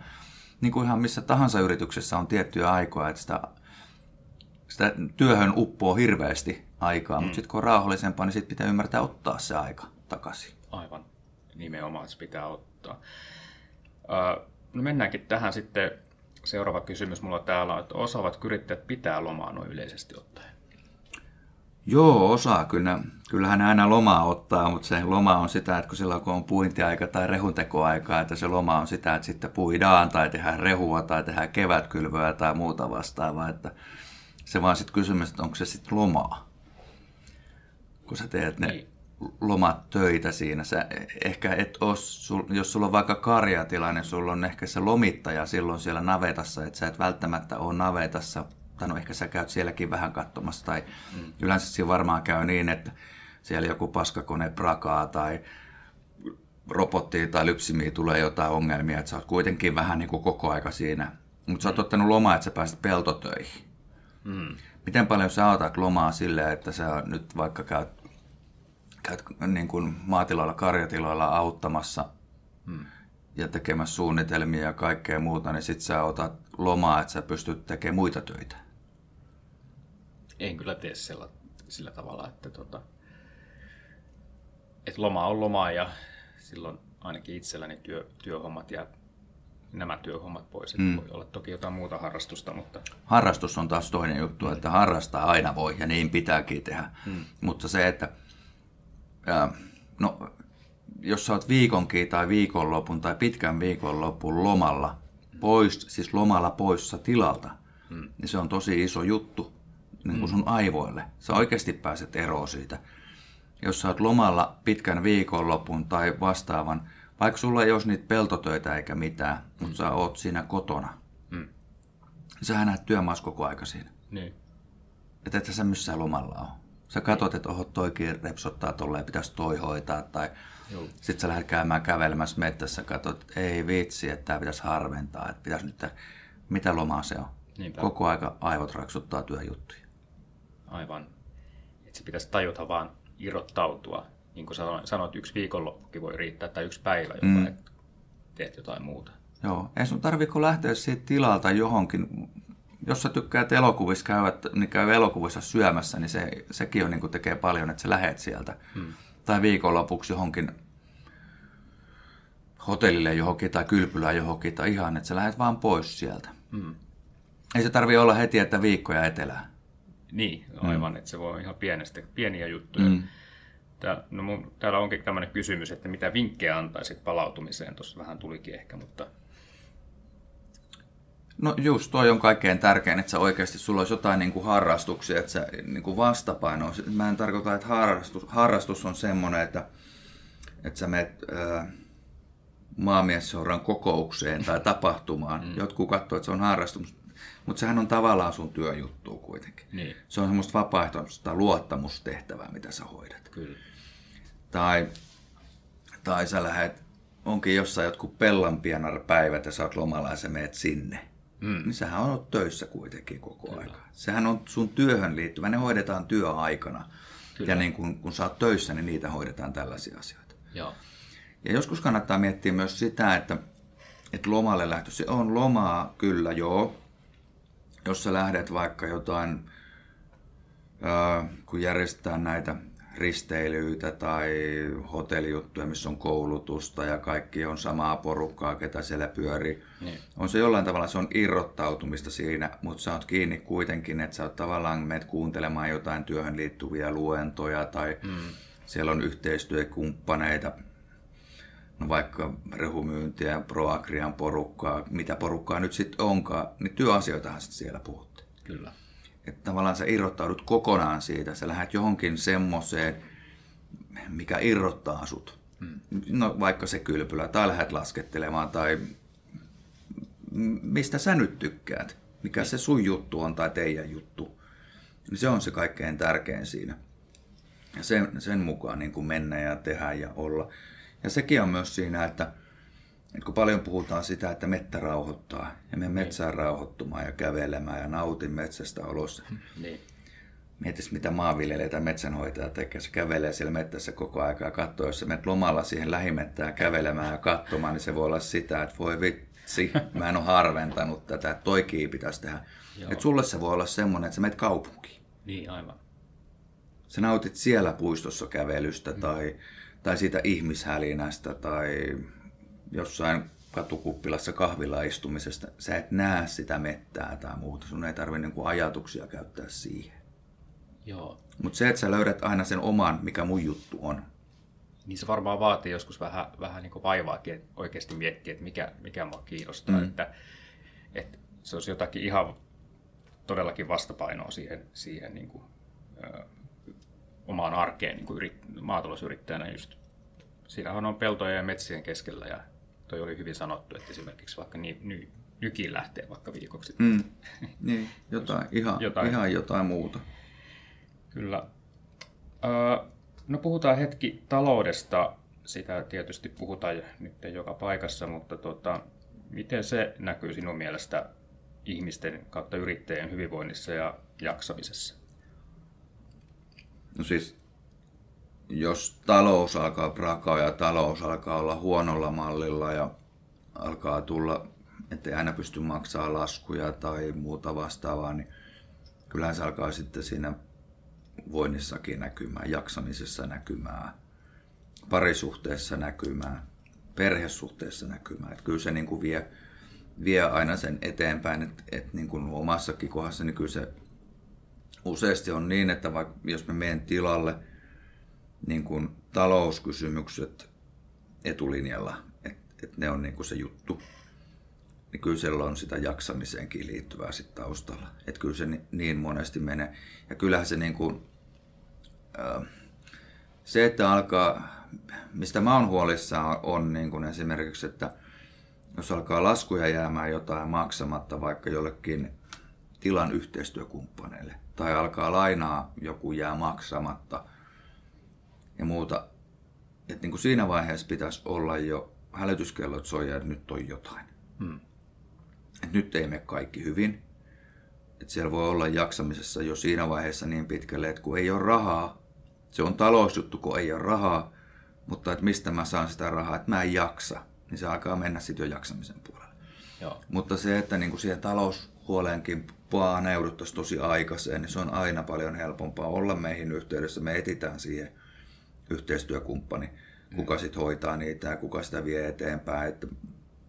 niin kuin ihan missä tahansa yrityksessä on tiettyjä aikoja, että sitä, sitä työhön uppoo hirveästi aikaa, mm. mutta sitten kun on rauhallisempaa, niin sitten pitää ymmärtää ottaa se aika takaisin. Aivan, nimenomaan se pitää ottaa. Uh, no mennäänkin tähän sitten. Seuraava kysymys mulla täällä on, että osaavat yrittäjät pitää lomaa noin yleisesti ottaen? Joo, osaa kyllä. Kyllähän aina lomaa ottaa, mutta se loma on sitä, että kun silloin kun on puintiaika tai rehuntekoaika, että se loma on sitä, että sitten puidaan tai tehdään rehua tai tehdään kevätkylvöä tai muuta vastaavaa. Että se vaan sitten kysymys, että onko se sitten lomaa, kun sä teet ne niin. lomat töitä siinä. Sä ehkä et os, jos sulla on vaikka karjatilanne, sulla on ehkä se lomittaja silloin siellä navetassa, että sä et välttämättä ole navetassa tai no ehkä sä käyt sielläkin vähän katsomassa, tai mm. yleensä siinä varmaan käy niin, että siellä joku paskakone prakaa tai robottiin tai lypsimiin tulee jotain ongelmia, että sä oot kuitenkin vähän niin kuin koko aika siinä. Mutta sä oot mm. ottanut lomaa, että sä pääset peltotöihin. Mm. Miten paljon sä otat lomaa silleen, että sä nyt vaikka käyt, käyt niin kuin maatilalla, karjatiloilla auttamassa mm. ja tekemässä suunnitelmia ja kaikkea muuta, niin sit sä otat lomaa, että sä pystyt tekemään muita töitä en kyllä tee sillä, sillä tavalla, että, tota, että loma on loma ja silloin ainakin itselläni työ, työhommat ja nämä työhommat pois. Mm. Voi olla toki jotain muuta harrastusta, mutta... Harrastus on taas toinen juttu, että harrastaa aina voi ja niin pitääkin tehdä. Mm. Mutta se, että ää, no, jos sä oot viikonkin tai viikonlopun tai pitkän viikonlopun lomalla pois, siis lomalla poissa tilalta, mm. niin se on tosi iso juttu niin kuin mm. sun aivoille. Sä oikeasti pääset eroon siitä. Jos sä oot lomalla pitkän viikonlopun tai vastaavan, vaikka sulla ei olisi niitä peltotöitä eikä mitään, mm. mutta sä oot siinä kotona. Mm. Sähän näet työmaassa koko aika siinä. Niin. Että et sä missään lomalla ole. Sä katsot, että oho, toikin repsottaa tolleen, pitäisi toi hoitaa. Tai sitten sä lähdet käymään kävelemässä mettässä, katsot, että ei vitsi, että tämä pitäisi harventaa. Että pitäisi nyt, mitä lomaa se on? Niinpä. Koko aika aivot raksuttaa työjuttuja. Aivan. Että se pitäisi tajuta vaan irrottautua. Niin kuin sanoit, yksi viikonloppukin voi riittää, tai yksi päivä jopa, mm. että teet jotain muuta. Joo, ei sun tarvitse lähteä siitä tilalta johonkin. Jos sä tykkäät elokuvissa käydä, niin käy elokuvissa syömässä, niin se, sekin on, niin kuin tekee paljon, että sä lähet sieltä. Mm. Tai viikonlopuksi johonkin hotellille johonkin tai kylpylään johonkin tai ihan, että sä lähdet vaan pois sieltä. Mm. Ei se tarvi olla heti, että viikkoja etelää. Niin, aivan, mm. että se voi olla ihan pienestä, pieniä juttuja. Mm. Tää, no mun, täällä onkin tämmöinen kysymys, että mitä vinkkejä antaisit palautumiseen, tuossa vähän tulikin ehkä, mutta... No just, toi on kaikkein tärkein, että sä oikeasti sulla olisi jotain niin kuin harrastuksia, että sä niin kuin vastapaino. Mä en tarkoita, että harrastus, harrastus on semmoinen, että, että sä menet maamiesseuran kokoukseen tai tapahtumaan. Mm. Jotkut katsoo, että se on harrastus, mutta sehän on tavallaan sun työjuttu kuitenkin. Niin. Se on semmoista vapaaehtoista luottamustehtävää, mitä sä hoidat. Kyllä. Tai, tai sä lähdet, onkin jossain jotkut pellanpienarpäivät ja sä oot lomalla ja sä meet sinne. Mm. Niin sähän on töissä kuitenkin koko Kyllä. aika. Sehän on sun työhön liittyvä. Ne hoidetaan työaikana. Kyllä. Ja niin kun, kun sä oot töissä, niin niitä hoidetaan tällaisia asioita. Joo. Ja joskus kannattaa miettiä myös sitä, että, että lomalle lähtö, se on lomaa kyllä joo, jos sä lähdet vaikka jotain, kun järjestetään näitä risteilyitä tai hotellijuttuja, missä on koulutusta ja kaikki on samaa porukkaa, ketä siellä pyörii. Niin. On se jollain tavalla, se on irrottautumista siinä, mutta sä oot kiinni kuitenkin, että sä oot tavallaan menet kuuntelemaan jotain työhön liittyviä luentoja tai mm. siellä on yhteistyökumppaneita, no vaikka rehumyyntiä, Proagrian porukkaa, mitä porukkaa nyt sitten onkaan, niin työasioitahan sitten siellä puhutte. Kyllä. Että tavallaan sä irrottaudut kokonaan siitä, sä lähdet johonkin semmoiseen, mikä irrottaa sut. Hmm. No vaikka se kylpylä, tai lähdet laskettelemaan, tai mistä sä nyt tykkäät, mikä se sun juttu on tai teidän juttu. Niin se on se kaikkein tärkein siinä. Ja sen, sen mukaan niin kuin mennä ja tehdä ja olla. Ja sekin on myös siinä, että, että kun paljon puhutaan sitä, että mettä rauhoittaa, ja me metsään rauhoittumaan ja kävelemään ja nautin metsästä olossa. Niin. Mietis, mitä maanviljelijä tai metsänhoitaja tekee. Se kävelee siellä mettässä koko aika ja katsoo, jos sä menet lomalla siihen lähimettään kävelemään ja katsomaan, niin se voi olla sitä, että voi vitsi, mä en ole harventanut tätä, että toikii pitäisi tehdä. Että sulle se voi olla semmoinen, että sä menet kaupunkiin. Niin, aivan. Sä nautit siellä puistossa kävelystä mm. tai tai siitä ihmishälinästä tai jossain katukuppilassa kahvilla istumisesta. Sä et näe sitä mettää tai muuta. Sun ei tarvitse niin ajatuksia käyttää siihen. Joo. Mutta se, että sä löydät aina sen oman, mikä mun juttu on. Niin se varmaan vaatii joskus vähän, vähän niin vaivaakin, että oikeasti miettiä, että mikä, mikä mua kiinnostaa. Mm. Että, että se olisi jotakin ihan todellakin vastapainoa siihen, siihen niin kuin, omaan arkeen niin kuin yrit, maatalousyrittäjänä just. Siinähän on peltoja ja metsien keskellä ja toi oli hyvin sanottu, että esimerkiksi vaikka ny, ny, nykin lähtee vaikka viikoksi. Mm. Niin, jotain, ihan, jotain. ihan jotain muuta. Kyllä. no puhutaan hetki taloudesta. Sitä tietysti puhutaan nyt joka paikassa, mutta tota, miten se näkyy sinun mielestä ihmisten kautta yrittäjien hyvinvoinnissa ja jaksamisessa? No siis, jos talous alkaa prakaa ja talous alkaa olla huonolla mallilla ja alkaa tulla, ettei aina pysty maksaa laskuja tai muuta vastaavaa, niin kyllähän se alkaa sitten siinä voinnissakin näkymään, jaksamisessa näkymään, parisuhteessa näkymään, perhesuhteessa näkymään. Että kyllä se niin kuin vie, vie aina sen eteenpäin, että, että niin kuin omassakin kohdassa, niin kyllä se useasti on niin, että vaikka jos me menen tilalle, niin kuin talouskysymykset etulinjalla, että, että ne on niin kuin se juttu, niin kyllä siellä on sitä jaksamiseenkin liittyvää sitten taustalla. Että kyllä se niin monesti menee. Ja kyllähän se niin kuin, se, että alkaa, mistä mä oon huolissaan, on niin kuin esimerkiksi, että jos alkaa laskuja jäämään jotain maksamatta vaikka jollekin tilan yhteistyökumppaneille, tai alkaa lainaa joku jää maksamatta ja muuta, että niin kuin siinä vaiheessa pitäisi olla jo hälytyskellot soija, että nyt on jotain. Hmm. Että nyt ei mene kaikki hyvin. Että siellä voi olla jaksamisessa jo siinä vaiheessa niin pitkälle, että kun ei ole rahaa, se on talousjuttu, kun ei ole rahaa, mutta että mistä mä saan sitä rahaa, että mä en jaksa, niin se alkaa mennä sitten jo jaksamisen puolelle. Joo. Mutta se, että niin kuin siihen taloushuoleenkin paneuduttaisiin tosi aikaiseen, niin se on aina paljon helpompaa olla meihin yhteydessä. Me etitään siihen yhteistyökumppani, kuka mm. sitten hoitaa niitä ja kuka sitä vie eteenpäin. Että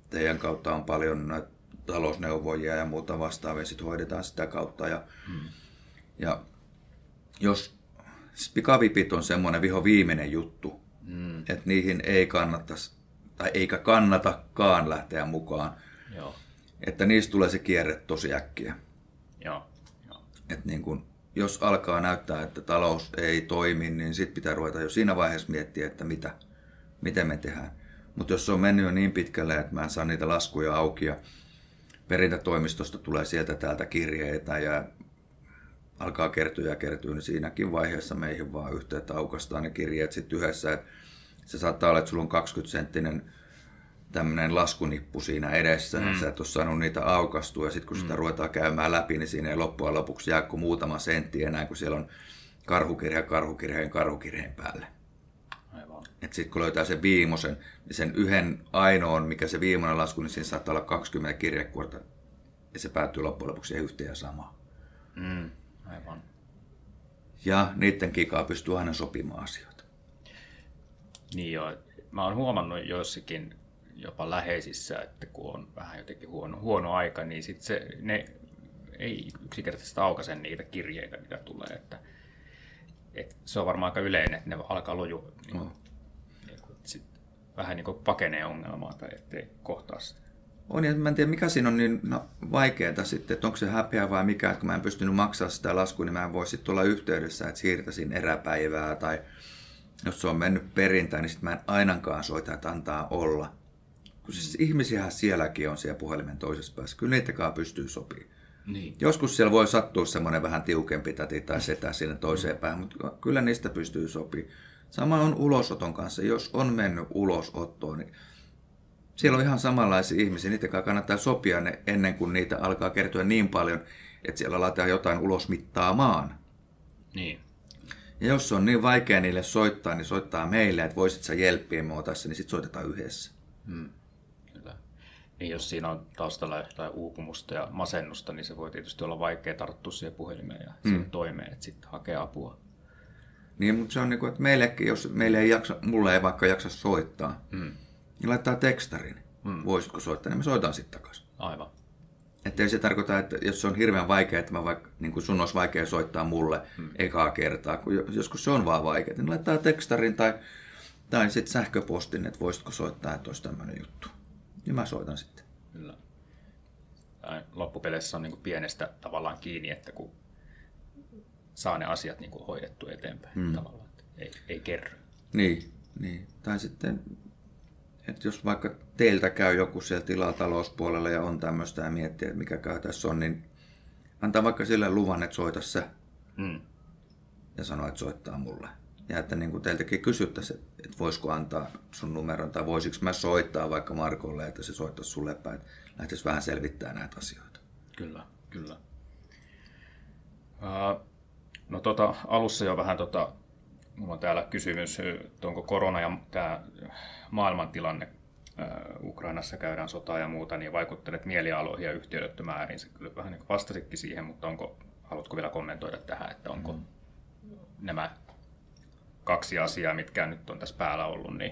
teidän kautta on paljon näitä talousneuvojia ja muuta vastaavia, sitten hoidetaan sitä kautta. Ja, mm. ja jos pikavipit on semmoinen viho viimeinen juttu, mm. että niihin ei kannattaisi, tai eikä kannatakaan lähteä mukaan. Joo. Että niistä tulee se kierre tosi äkkiä. Joo. Joo. Et niin kun, jos alkaa näyttää, että talous ei toimi, niin sitten pitää ruveta jo siinä vaiheessa miettiä, että mitä, miten me tehdään. Mutta jos se on mennyt jo niin pitkälle, että mä en saa niitä laskuja auki ja perintätoimistosta tulee sieltä täältä kirjeitä ja alkaa kertyä ja kertyä, niin siinäkin vaiheessa meihin vaan yhteyttä aukastaan ne kirjeet sitten yhdessä. Et se saattaa olla, että sulla on 20 senttinen tämmöinen laskunippu siinä edessä, niin mm. sä et ole saanut niitä aukastua, ja sitten kun mm. sitä ruvetaan käymään läpi, niin siinä ei loppujen lopuksi jää kuin muutama sentti enää, kun siellä on karhukirja karhukirjeen karhukirjeen päälle. Sitten kun löytää sen viimosen, niin sen yhden ainoan, mikä se viimeinen lasku, niin siinä saattaa olla 20 kirjekuorta, ja se päättyy loppujen lopuksi yhteen ja samaan. Mm, aivan. Ja niiden kikaa pystyy aina sopimaan asioita. Niin joo. Mä oon huomannut joissakin jopa läheisissä, että kun on vähän jotenkin huono, huono aika, niin sit se, ne ei yksinkertaisesti aukaise niitä kirjeitä, mitä tulee. Että, et se on varmaan aika yleinen, että ne alkaa loju, niin, no. niin kuin, sit vähän niin kuin pakenee ongelmaa tai ettei kohtaa sitä. On, ja mä en tiedä mikä siinä on niin no, vaikeaa sitten, että onko se häpeä vai mikä, että kun mä en pystynyt maksaa sitä laskua, niin mä en voi sitten olla yhteydessä, että siirtäisin eräpäivää tai jos se on mennyt perintään, niin sitten mä en ainakaan soita, että antaa olla. Kun siis ihmisiähän sielläkin on siellä puhelimen toisessa päässä. Kyllä niitäkaan pystyy sopimaan. Niin. Joskus siellä voi sattua semmoinen vähän tiukempi täti tai setä sinne toiseen mm. päähän, mutta kyllä niistä pystyy sopimaan. Sama on ulosoton kanssa. Jos on mennyt ulosottoon, niin siellä on ihan samanlaisia ihmisiä. Niitä kannattaa sopia ne ennen kuin niitä alkaa kertyä niin paljon, että siellä laitetaan jotain ulosmittaamaan. Niin. Ja jos on niin vaikea niille soittaa, niin soittaa meille, että voisit sä jelppiä mua tässä, niin sitten soitetaan yhdessä. Hmm. Niin jos siinä on taustalla jotain uupumusta ja masennusta, niin se voi tietysti olla vaikea tarttua siihen puhelimeen ja mm. toimeen, että sitten hakee apua. Niin, mutta se on niin kuin, että meillekin, jos meille ei jaksa, mulle ei vaikka jaksa soittaa, mm. niin laittaa tekstarin. Mm. Voisitko soittaa, niin me soitan sitten takaisin. Aivan. Että ei se tarkoita, että jos se on hirveän vaikea, että mä vaikka, niin kuin sun olisi vaikea soittaa mulle mm. ekaa kertaa, kun joskus se on vaan vaikea, niin laittaa tekstarin tai, tai sitten sähköpostin, että voisitko soittaa, että olisi tämmöinen juttu niin mä soitan sitten. Kyllä. Loppupeleissä on niin kuin pienestä tavallaan kiinni, että kun saa ne asiat niin kuin hoidettu eteenpäin hmm. tavallaan, että ei, ei kerro. Niin, niin. tai sitten, että jos vaikka teiltä käy joku siellä tilatalouspuolella ja on tämmöistä ja miettii, että mikä käy tässä on, niin antaa vaikka sille luvan, että soita se. Hmm. Ja sano, että soittaa mulle. Ja että niin kuin teiltäkin kysyttäisiin, että, voisiko antaa sun numeron tai voisiko mä soittaa vaikka Markolle, että se soittaisi sulle päin, että lähtisi vähän selvittää näitä asioita. Kyllä, kyllä. Uh, no tota, alussa jo vähän tota, mulla on täällä kysymys, että onko korona ja tämä maailmantilanne uh, Ukrainassa käydään sotaa ja muuta, niin vaikuttelet mielialoihin ja yhteydettömääriin. Se kyllä vähän niin vastasitkin siihen, mutta onko, haluatko vielä kommentoida tähän, että onko mm. nämä kaksi asiaa, mitkä nyt on tässä päällä ollut, niin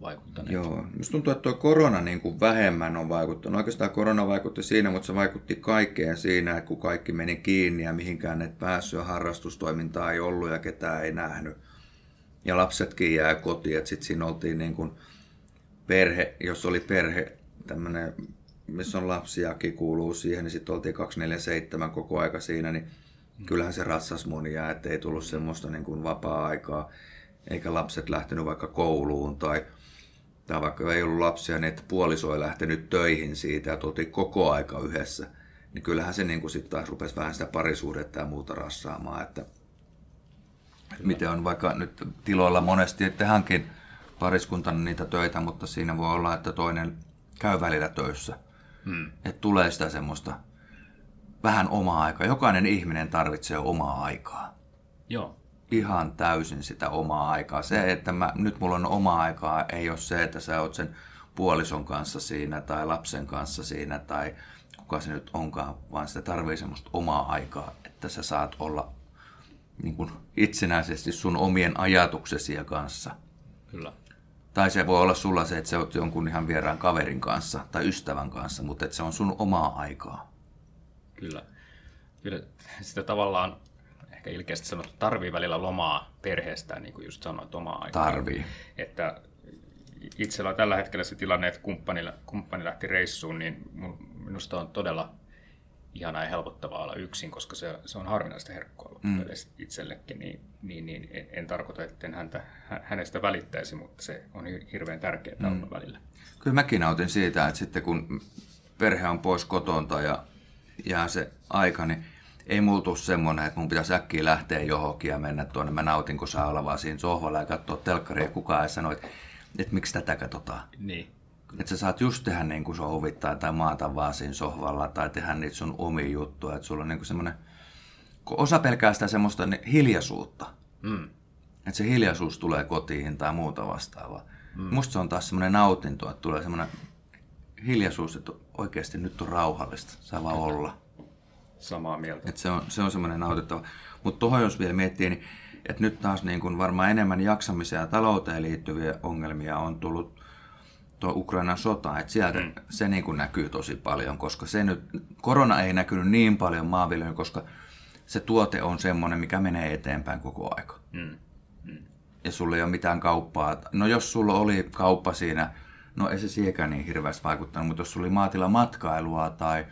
vaikuttaneet? Joo, musta tuntuu, että tuo korona niin kuin vähemmän on vaikuttanut. Oikeastaan korona vaikutti siinä, mutta se vaikutti kaikkeen siinä, että kun kaikki meni kiinni ja mihinkään et päässyt ja harrastustoimintaa ei ollut ja ketään ei nähnyt. Ja lapsetkin jää kotiin, että sitten siinä oltiin niin kuin perhe, jos oli perhe, tämmöinen, missä on lapsiakin kuuluu siihen, niin sitten oltiin 247 koko aika siinä, niin kyllähän se ratsas monia, että ei tullut semmoista niin kuin vapaa-aikaa, eikä lapset lähtenyt vaikka kouluun tai, tai vaikka ei ollut lapsia, niin että puoliso ei lähtenyt töihin siitä, että oltiin koko aika yhdessä, niin kyllähän se niin sitten taas rupesi vähän sitä parisuudetta ja muuta rassaamaan, että, että miten on vaikka nyt tiloilla monesti, että tehdäänkin pariskuntana niitä töitä, mutta siinä voi olla, että toinen käy välillä töissä. Hmm. Että tulee sitä semmoista vähän omaa aikaa. Jokainen ihminen tarvitsee omaa aikaa. Joo. Ihan täysin sitä omaa aikaa. Se, että mä, nyt mulla on omaa aikaa, ei ole se, että sä oot sen puolison kanssa siinä tai lapsen kanssa siinä tai kuka se nyt onkaan, vaan sitä tarvii semmoista omaa aikaa, että sä saat olla niin kuin itsenäisesti sun omien ajatuksesi kanssa. Kyllä. Tai se voi olla sulla se, että se oot jonkun ihan vieraan kaverin kanssa tai ystävän kanssa, mutta että se on sun omaa aikaa. Kyllä. Kyllä sitä tavallaan ehkä ilkeästi sanottu, tarvii välillä lomaa perheestään, niin kuin just sanoit, omaa aikaa. Tarvii. Että itsellä on tällä hetkellä se tilanne, että kumppani, kumppani lähti reissuun, niin minusta on todella ihanaa ja helpottavaa olla yksin, koska se, se on harvinaista herkkua mm. itsellekin, niin, niin, niin en, en tarkoita, että en häntä, hänestä välittäisi, mutta se on hirveän tärkeää mm. olla välillä. Kyllä mäkin nautin siitä, että sitten kun perhe on pois kotonta ja jää se aika, niin ei mulla tule semmoinen, että mun pitäisi äkkiä lähteä johonkin ja mennä tuonne. Mä nautin, kun saa olla vaan siinä sohvalla ja katsoa telkkaria ja kukaan ei sano, että, että miksi tätä katsotaan. Niin. Että sä saat just tehdä niin kuin se huvittaa tai maata vaan siinä sohvalla tai tehdä niitä sun omia juttuja. Että sulla on niin kuin semmoinen, kun osa pelkää sitä semmoista niin hiljaisuutta. Mm. Että se hiljaisuus tulee kotiin tai muuta vastaavaa. Mm. Musta se on taas semmoinen nautinto, että tulee semmoinen hiljaisuus, että oikeasti nyt on rauhallista, saa vaan olla. Samaa mieltä. Että se on, se on semmoinen nautittava. Mutta tuohon jos vielä miettii, niin että nyt taas niin kun varmaan enemmän jaksamiseen ja talouteen liittyviä ongelmia on tullut tuo Ukrainan sota, että sieltä mm. se niin kuin näkyy tosi paljon, koska se nyt, korona ei näkynyt niin paljon maanviljelyyn, koska se tuote on semmoinen, mikä menee eteenpäin koko aika. Mm. Mm. Ja sulla ei ole mitään kauppaa. No jos sulla oli kauppa siinä no ei se siekään niin hirveästi vaikuttanut, mutta jos oli maatila matkailua tai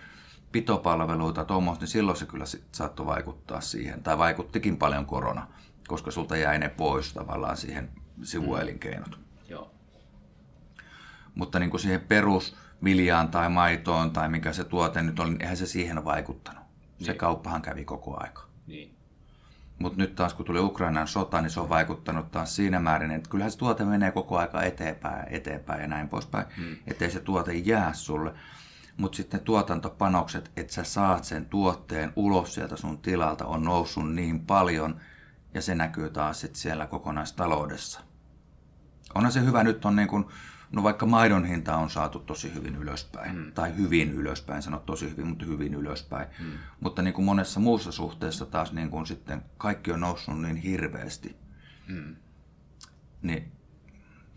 pitopalveluita tuommoista, niin silloin se kyllä saattoi vaikuttaa siihen. Tai vaikuttikin paljon korona, koska sulta jäi ne pois tavallaan siihen sivuelinkeinot. Mm. Joo. Mutta niin kuin siihen perusviljaan tai maitoon tai mikä se tuote nyt oli, niin eihän se siihen vaikuttanut. Niin. Se kauppahan kävi koko aika. Niin. Mutta nyt taas kun tuli Ukrainan sota, niin se on vaikuttanut taas siinä määrin, että kyllähän se tuote menee koko aika eteenpäin, eteenpäin ja näin poispäin, hmm. ettei se tuote jää sulle. Mutta sitten tuotantopanokset, että sä saat sen tuotteen ulos sieltä sun tilalta, on noussut niin paljon ja se näkyy taas sit siellä kokonaistaloudessa. Onhan se hyvä, nyt on niin kuin No vaikka maidon hinta on saatu tosi hyvin ylöspäin, mm. tai hyvin ylöspäin, sanot tosi hyvin, mutta hyvin ylöspäin. Mm. Mutta niin kuin monessa muussa suhteessa taas niin kuin sitten kaikki on noussut niin hirveästi. Mm. Niin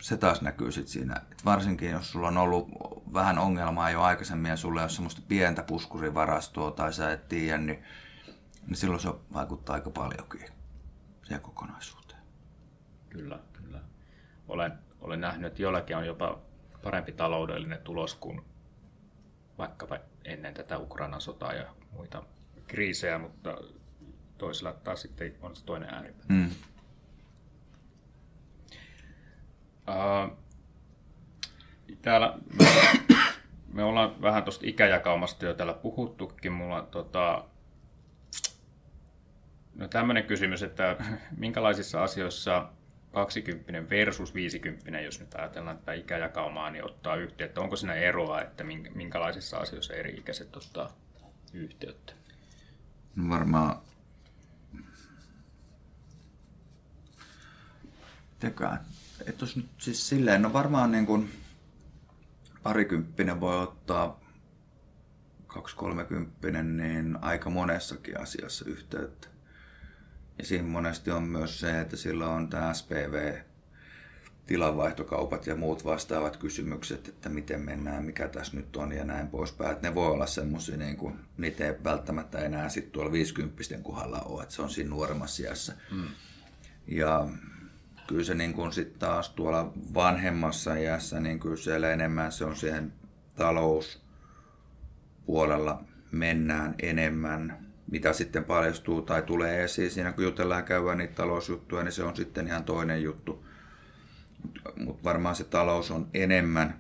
se taas näkyy sitten siinä, että varsinkin jos sulla on ollut vähän ongelmaa jo aikaisemmin ja sulla ei ole semmoista pientä puskurivarastoa tai sä et tiedä, niin, niin silloin se vaikuttaa aika paljonkin siihen kokonaisuuteen. Kyllä, kyllä. Olen olen nähnyt, että jollakin on jopa parempi taloudellinen tulos kuin vaikkapa ennen tätä Ukrainan sotaa ja muita kriisejä, mutta toisella taas sitten on se toinen ääripää. Mm. Uh, täällä me, me ollaan vähän tuosta ikäjakaumasta jo täällä puhuttukin. Mulla on tota, no tämmöinen kysymys, että minkälaisissa asioissa 20 versus 50, jos nyt ajatellaan tätä ikäjakaumaa, niin ottaa yhteyttä. Onko siinä eroa, että minkälaisissa asioissa eri-ikäiset ottaa yhteyttä? No varmaan Tekään. Että jos nyt siis silleen, no varmaan niin kuin parikymppinen voi ottaa 230 niin aika monessakin asiassa yhteyttä. Ja siinä monesti on myös se, että sillä on tämä SPV tilanvaihtokaupat ja muut vastaavat kysymykset, että miten mennään, mikä tässä nyt on ja näin poispäin. Että ne voi olla semmoisia, niin kuin, niitä ei välttämättä enää sitten tuolla 50 kohdalla ole, että se on siinä nuoremmassa iässä. Mm. Ja kyllä se niin kuin sit taas tuolla vanhemmassa iässä, niin kyllä siellä enemmän se on siihen talouspuolella mennään enemmän, mitä sitten paljastuu tai tulee esiin siinä, kun jutellaan käydään niitä talousjuttuja, niin se on sitten ihan toinen juttu. Mutta varmaan se talous on enemmän.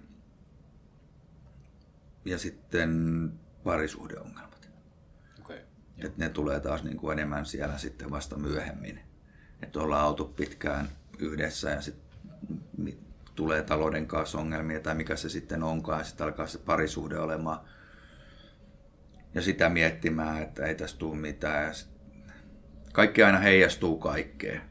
Ja sitten parisuhdeongelmat. Okay. Et ne tulee taas niin kuin enemmän siellä sitten vasta myöhemmin. Että ollaan auto pitkään yhdessä ja sitten tulee talouden kanssa ongelmia tai mikä se sitten onkaan ja sitten alkaa se parisuhde olemaan ja sitä miettimään, että ei tässä tule mitään. Ja sit kaikki aina heijastuu kaikkeen.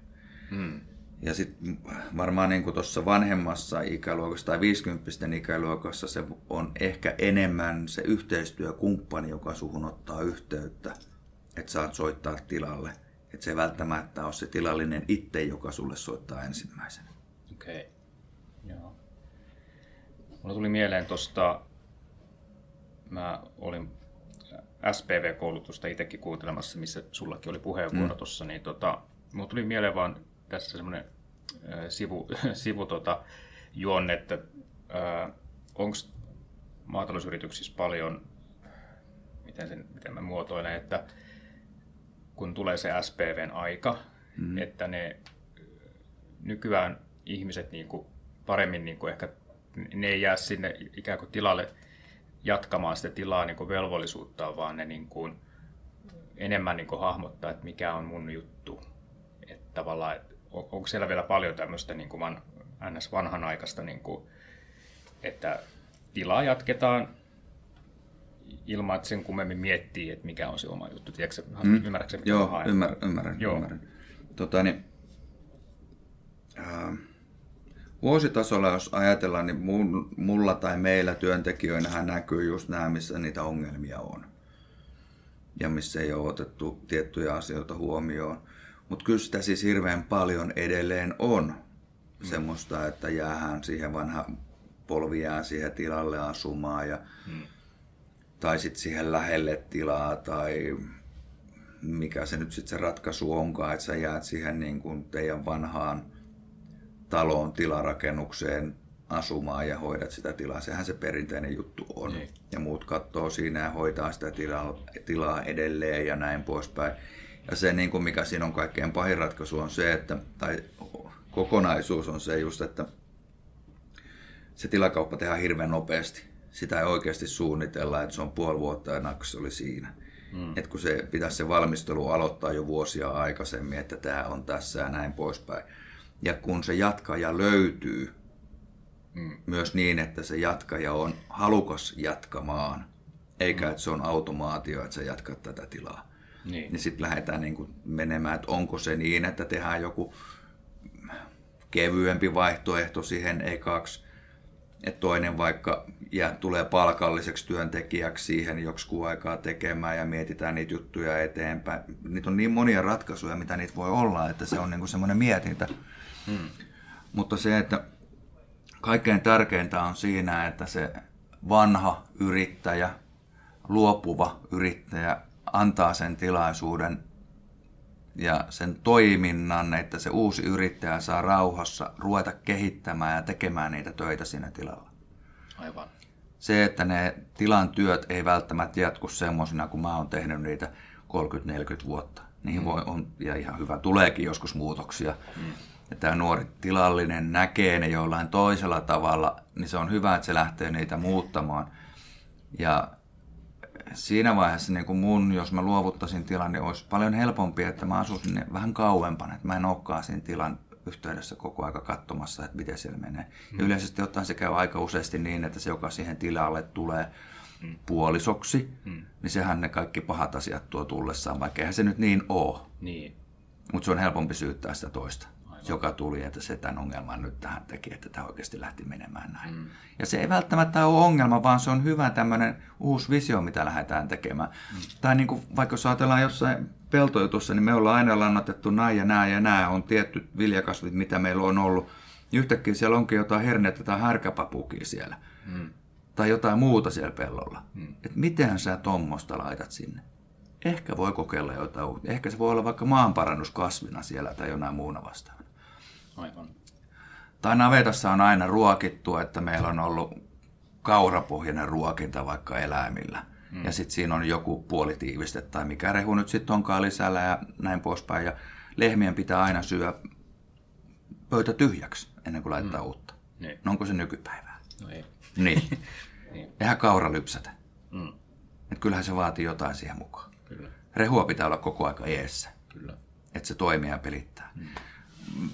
Hmm. Ja sitten varmaan niin tuossa vanhemmassa ikäluokassa tai 50 ikäluokassa se on ehkä enemmän se yhteistyökumppani, joka suhun ottaa yhteyttä, että saat soittaa tilalle. Että se ei välttämättä ole se tilallinen itse, joka sulle soittaa ensimmäisenä. Okei. Okay. Joo. Mulla tuli mieleen tuosta, mä olin SPV-koulutusta itsekin kuuntelemassa, missä sullakin oli puheenvuoro mm. tuossa, niin tota, mulla tuli mieleen vaan tässä semmoinen äh, sivu, [laughs] sivu tota, juonne, että äh, onko maatalousyrityksissä paljon, miten, sen, miten mä muotoilen, että kun tulee se SPVn aika, mm. että ne nykyään ihmiset niin kuin paremmin niin kuin ehkä ne ei jää sinne ikään kuin tilalle jatkamaan sitä tilaa niin kuin velvollisuutta, vaan ne niin kuin enemmän niin kuin hahmottaa, että mikä on mun juttu. Että tavallaan, että onko siellä vielä paljon tämmöistä niin kuin van, ns. vanhanaikaista, niin kuin, että tilaa jatketaan ilman, että sen kummemmin miettii, että mikä on se oma juttu. Tiedätkö, mm. ymmärrätkö mitä Joo, ymmär, ymmärrän. Joo. ymmärrän. Tota, niin, äh, Vuositasolla, jos ajatellaan, niin mulla tai meillä työntekijöinä näkyy just nämä, missä niitä ongelmia on. Ja missä ei ole otettu tiettyjä asioita huomioon. Mutta kyllä sitä siis hirveän paljon edelleen on mm. semmoista, että jäähän siihen vanha polvi jää siihen tilalle asumaan ja, mm. tai sitten siihen lähelle tilaa tai mikä se nyt sitten se ratkaisu onkaan, että sä jäät siihen niin kuin teidän vanhaan taloon, tilarakennukseen asumaan ja hoidat sitä tilaa. Sehän se perinteinen juttu on. Niin. Ja muut katsoo siinä ja hoitaa sitä tilaa, tilaa edelleen ja näin poispäin. Ja se, niin kuin mikä siinä on kaikkein pahin ratkaisu, on se, että, tai kokonaisuus on se just, että se tilakauppa tehdään hirveän nopeasti. Sitä ei oikeasti suunnitella, että se on puoli vuotta ja naks oli siinä. Mm. Et kun se pitäisi se valmistelu aloittaa jo vuosia aikaisemmin, että tämä on tässä ja näin poispäin ja kun se jatkaja löytyy, mm. myös niin, että se jatkaja on halukas jatkamaan, eikä mm. että se on automaatio, että sä jatkat tätä tilaa. Niin, niin sitten lähdetään niin kuin menemään, että onko se niin, että tehdään joku kevyempi vaihtoehto siihen ekaksi, että toinen vaikka ja tulee palkalliseksi työntekijäksi siihen joksikin aikaa tekemään ja mietitään niitä juttuja eteenpäin. Niitä on niin monia ratkaisuja, mitä niitä voi olla, että se on niin semmoinen mietintä. Hmm. Mutta se, että kaikkein tärkeintä on siinä, että se vanha yrittäjä, luopuva yrittäjä antaa sen tilaisuuden ja sen toiminnan, että se uusi yrittäjä saa rauhassa ruveta kehittämään ja tekemään niitä töitä siinä tilalla. Aivan. Se, että ne tilan työt ei välttämättä jatku semmoisina, kun mä oon tehnyt niitä 30-40 vuotta. Niihin mm. voi, on, ja ihan hyvä, tuleekin joskus muutoksia. Mm ja tämä nuori tilallinen näkee ne jollain toisella tavalla, niin se on hyvä, että se lähtee niitä muuttamaan. Ja siinä vaiheessa niin kuin mun, jos mä luovuttaisin tilan, niin olisi paljon helpompi, että mä asuisin vähän kauempana, että mä en olekaan siinä tilan yhteydessä koko aika katsomassa, että miten siellä menee. Mm. Ja yleisesti ottaen se käy aika useasti niin, että se, joka siihen tilalle tulee mm. puolisoksi, mm. niin sehän ne kaikki pahat asiat tuo tullessaan, vaikka eihän se nyt niin ole. Niin. Mutta se on helpompi syyttää sitä toista joka tuli, että se tämän ongelman nyt tähän teki, että tämä oikeasti lähti menemään näin. Mm. Ja se ei välttämättä ole ongelma, vaan se on hyvä tämmöinen uusi visio, mitä lähdetään tekemään. Mm. Tai niin kuin, vaikka jos ajatellaan jossain peltojutussa, niin me ollaan aina lannotettu näin ja näin ja nämä on tietty viljakasvit, mitä meillä on ollut. Yhtäkkiä siellä onkin jotain hernettä tai härkäpapukia siellä. Mm. Tai jotain muuta siellä pellolla. Mm. Et miten sä tuommoista laitat sinne? Ehkä voi kokeilla jotain uutta. Ehkä se voi olla vaikka maanparannuskasvina siellä tai jonain muuna vastaan. Aivan. Tai navetassa on aina ruokittu, että meillä on ollut kaurapohjainen ruokinta vaikka eläimillä. Mm. Ja sitten siinä on joku puolitiiviste tai mikä rehu nyt sitten onkaan lisällä ja näin poispäin. Ja lehmien pitää aina syödä pöytä tyhjäksi ennen kuin laittaa mm. uutta. Niin. No onko se nykypäivää? No ei. [laughs] Niin. [laughs] niin. Eihän kaura lypsätä. Mm. Et kyllähän se vaatii jotain siihen mukaan. Kyllä. Rehua pitää olla koko aika eessä. Kyllä. Että se toimii ja pelittää. Mm.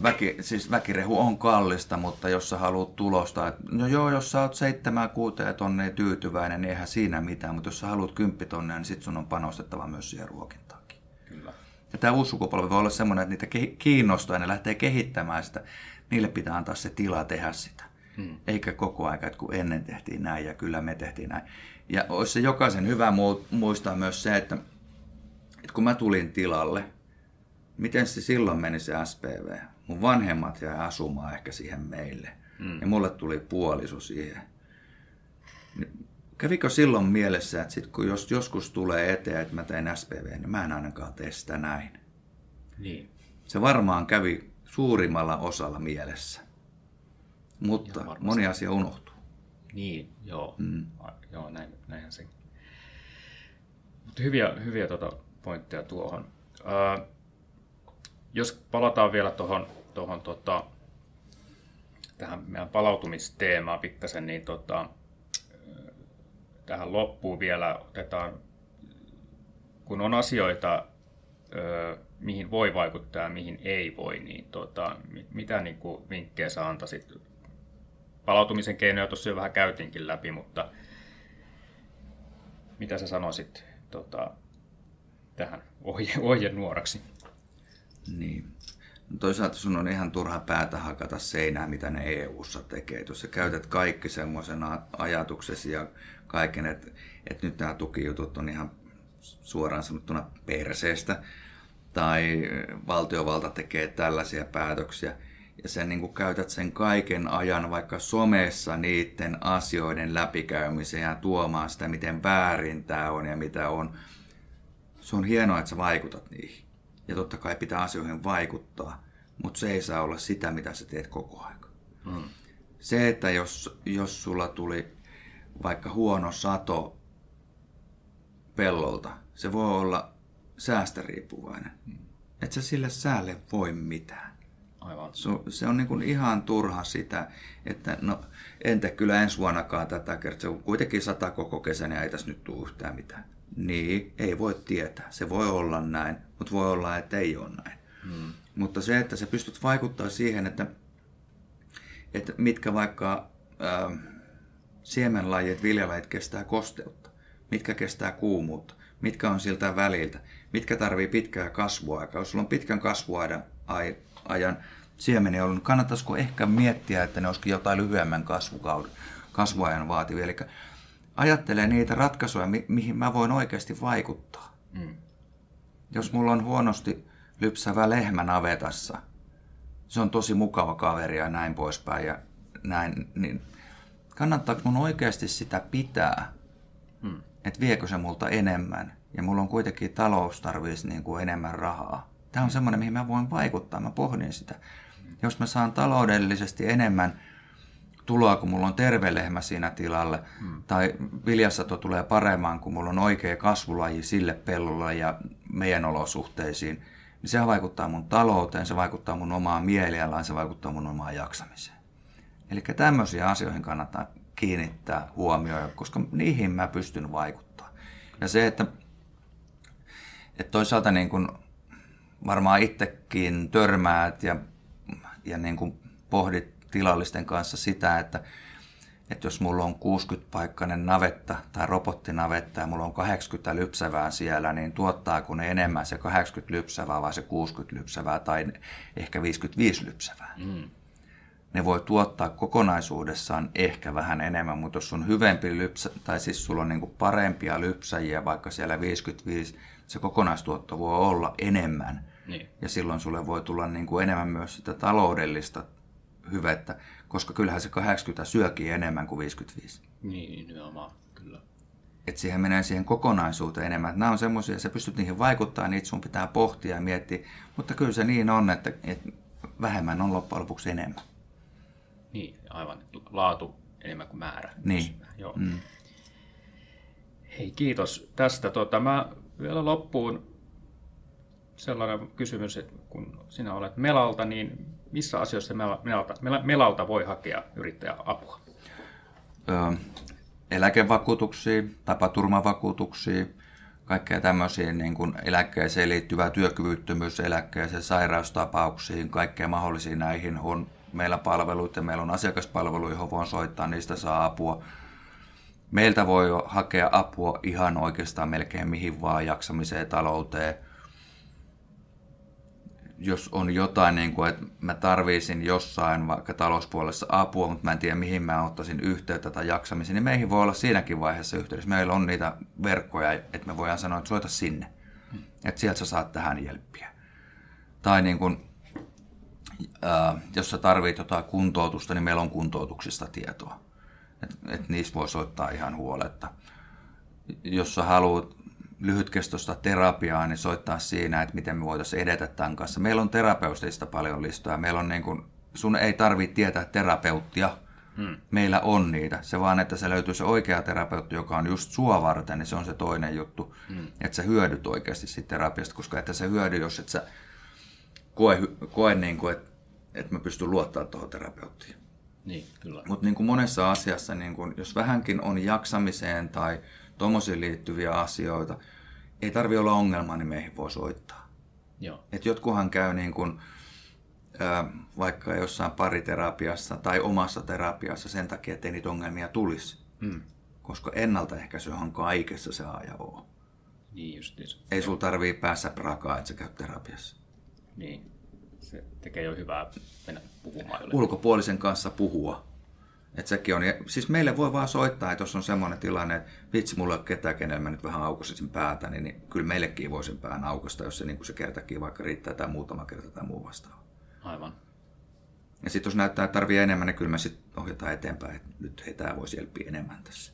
Väki, siis väkirehu on kallista, mutta jos sä haluat tulosta, että no joo, jos sä oot seitsemän kuuteen tonne tyytyväinen, niin eihän siinä mitään, mutta jos sä haluat kymppitonne, niin sit sun on panostettava myös siihen ruokintaakin. Kyllä. Ja tämä uusi sukupolvi voi olla semmoinen, että niitä kiinnostaa ja ne lähtee kehittämään sitä. Niille pitää antaa se tila tehdä sitä. Hmm. Eikä koko aika, että kun ennen tehtiin näin ja kyllä me tehtiin näin. Ja olisi se jokaisen hyvä muistaa myös se, että, että kun mä tulin tilalle, miten se silloin meni se SPV? Mun vanhemmat jäi asumaan ehkä siihen meille. Hmm. Ja mulle tuli puoliso siihen. Niin kävikö silloin mielessä, että sit kun jos joskus tulee eteen, että mä teen SPV, niin mä en ainakaan tee sitä näin. Niin. Se varmaan kävi suurimmalla osalla mielessä. Mutta moni asia unohtuu. Niin, joo. Mm. joo näin, näinhän se. Mutta hyviä, hyviä tuota pointteja tuohon. Ää, jos palataan vielä tuohon, tuohon tota, tähän meidän palautumisteemaan pikkasen, niin tota, tähän loppuun vielä otetaan, kun on asioita, mihin voi vaikuttaa ja mihin ei voi, niin tota, mitä niin kuin vinkkejä sä antaisit? Palautumisen keinoja tuossa jo vähän käytiinkin läpi, mutta mitä sä sanoisit tota, tähän ohje, ohjenuoraksi? Niin. No toisaalta sun on ihan turha päätä hakata seinää, mitä ne EU-ssa tekee. Jos sä käytät kaikki semmoisen ajatuksesi ja kaiken, että, että nyt nämä tukijutut on ihan suoraan sanottuna perseestä, tai valtiovalta tekee tällaisia päätöksiä, ja sen niin kuin käytät sen kaiken ajan vaikka somessa niiden asioiden läpikäymiseen ja tuomaan sitä, miten väärin tämä on ja mitä on. Se on hienoa, että sä vaikutat niihin. Ja totta kai pitää asioihin vaikuttaa, mutta se ei saa olla sitä, mitä sä teet koko ajan. Mm. Se, että jos, jos sulla tuli vaikka huono sato pellolta, se voi olla säästä riippuvainen. Mm. Et sä sille säälle voi mitään. Aivan. Se, se on niin kuin ihan turha sitä, että no en tee kyllä ensi vuonnakaan tätä kertaa. Se on kuitenkin sata koko kesän ja ei tässä nyt tule yhtään mitään. Niin, ei voi tietää. Se voi olla näin, mutta voi olla, että ei ole näin. Hmm. Mutta se, että sä pystyt vaikuttaa siihen, että, että mitkä vaikka äh, siemenlajit, viljalajit kestää kosteutta, mitkä kestää kuumuutta, mitkä on siltä väliltä, mitkä tarvii pitkää kasvuaikaa. Jos sulla on pitkän kasvuajan ajan siemeniä ollut, niin kannattaisiko ehkä miettiä, että ne olisikin jotain lyhyemmän kasvukauden, kasvuajan vaativia. Eli ajattele niitä ratkaisuja, mi- mihin mä voin oikeasti vaikuttaa. Mm. Jos mulla on huonosti lypsävä lehmä navetassa, se on tosi mukava kaveri ja näin poispäin ja näin, niin kannattaako mun oikeasti sitä pitää, hmm. että viekö se multa enemmän ja mulla on kuitenkin talous tarvitsisi niin kuin enemmän rahaa. Tämä on semmoinen, mihin mä voin vaikuttaa, mä pohdin sitä. Jos mä saan taloudellisesti enemmän tuloa, kun mulla on terve lehmä siinä tilalle, hmm. tai viljasato tulee paremmin, kun mulla on oikea kasvulaji sille pellolle ja meidän olosuhteisiin, niin se vaikuttaa mun talouteen, se vaikuttaa mun omaan mielialaan, se vaikuttaa mun omaan jaksamiseen. Eli tämmöisiä asioihin kannattaa kiinnittää huomioon, koska niihin mä pystyn vaikuttamaan. Ja se, että, että toisaalta niin kuin varmaan itsekin törmäät ja, ja niin kuin pohdit tilallisten kanssa sitä, että, että jos mulla on 60-paikkainen navetta tai robottinavetta ja mulla on 80 lypsävää siellä, niin tuottaako ne enemmän se 80 lypsävää vai se 60 lypsävää tai ehkä 55 lypsävää? Mm ne voi tuottaa kokonaisuudessaan ehkä vähän enemmän, mutta jos on hyvempi lypsä, tai siis sulla on niin parempia lypsäjiä, vaikka siellä 55, se kokonaistuotto voi olla enemmän. Niin. Ja silloin sulle voi tulla niin kuin enemmän myös sitä taloudellista hyvettä, koska kyllähän se 80 syökin enemmän kuin 55. Niin, nimenomaan, kyllä. Että siihen menee siihen kokonaisuuteen enemmän. Että nämä on semmoisia, sä pystyt niihin vaikuttaa, niitä sun pitää pohtia ja miettiä. Mutta kyllä se niin on, että, että vähemmän on loppujen lopuksi enemmän. Niin, aivan. Laatu enemmän kuin määrä. Niin. Joo. Mm. Hei, kiitos tästä. Tota, mä vielä loppuun sellainen kysymys, että kun sinä olet Melalta, niin missä asioissa Melalta, Melalta voi hakea yrittäjäapua? Öö, eläkevakuutuksia, tapaturmavakuutuksia, kaikkea tämmöisiä niin kuin eläkkeeseen liittyvää työkyvyttömyys, eläkkeeseen, sairaustapauksiin, kaikkea mahdollisia näihin on meillä palveluita, meillä on asiakaspalvelu, johon voin soittaa, niistä saa apua. Meiltä voi hakea apua ihan oikeastaan melkein mihin vaan jaksamiseen, talouteen. Jos on jotain, niin kuin, että mä tarvisin jossain vaikka talouspuolessa apua, mutta mä en tiedä mihin mä ottaisin yhteyttä tai jaksamisen, niin meihin voi olla siinäkin vaiheessa yhteydessä. Meillä on niitä verkkoja, että me voidaan sanoa, että soita sinne. Että sieltä sä saat tähän jelppiä. Tai niin kuin, äh, jos sä tarvit jotain kuntoutusta, niin meillä on kuntoutuksista tietoa että et niistä voi soittaa ihan huoletta. Jos sä haluat lyhytkestoista terapiaa, niin soittaa siinä, että miten me voitaisiin edetä tämän kanssa. Meillä on terapeutista paljon listoja. Meillä on niin kuin, sun ei tarvitse tietää terapeuttia. Hmm. Meillä on niitä. Se vaan, että se löytyy se oikea terapeutti, joka on just sua varten, niin se on se toinen juttu. Hmm. Että sä hyödyt oikeasti siitä terapiasta, koska että se hyödy, jos et sä koe, koe niin kuin, että, että mä pystyn luottamaan tuohon terapeuttiin. Niin, kyllä. Mutta niin kuin monessa asiassa, niin kuin, jos vähänkin on jaksamiseen tai tuommoisiin liittyviä asioita, ei tarvi olla ongelma, niin meihin voi soittaa. Joo. Et jotkuhan käy niin kuin, vaikka jossain pariterapiassa tai omassa terapiassa sen takia, että ei niitä ongelmia tulisi. Hmm. Koska ennaltaehkäisy on kaikessa se A ja O. Niin justiinsa. Ei sul tarvii päässä prakaa, että sä käyt terapiassa. Niin se tekee jo hyvää mennä puhumaan jolle. Ulkopuolisen kanssa puhua. Et sekin on, siis meille voi vaan soittaa, että jos on semmoinen tilanne, että vitsi, mulla ei ole ketään, kenellä mä nyt vähän aukaisin päätä, niin, niin kyllä meillekin voi sen pään aukasta, jos se, niin kuin se kertakin vaikka riittää tai muutama kerta tai muu vastaava. Aivan. Ja sitten jos näyttää, että tarvii enemmän, niin kyllä me sitten ohjataan eteenpäin, että nyt hei, tämä voisi helppiä enemmän tässä.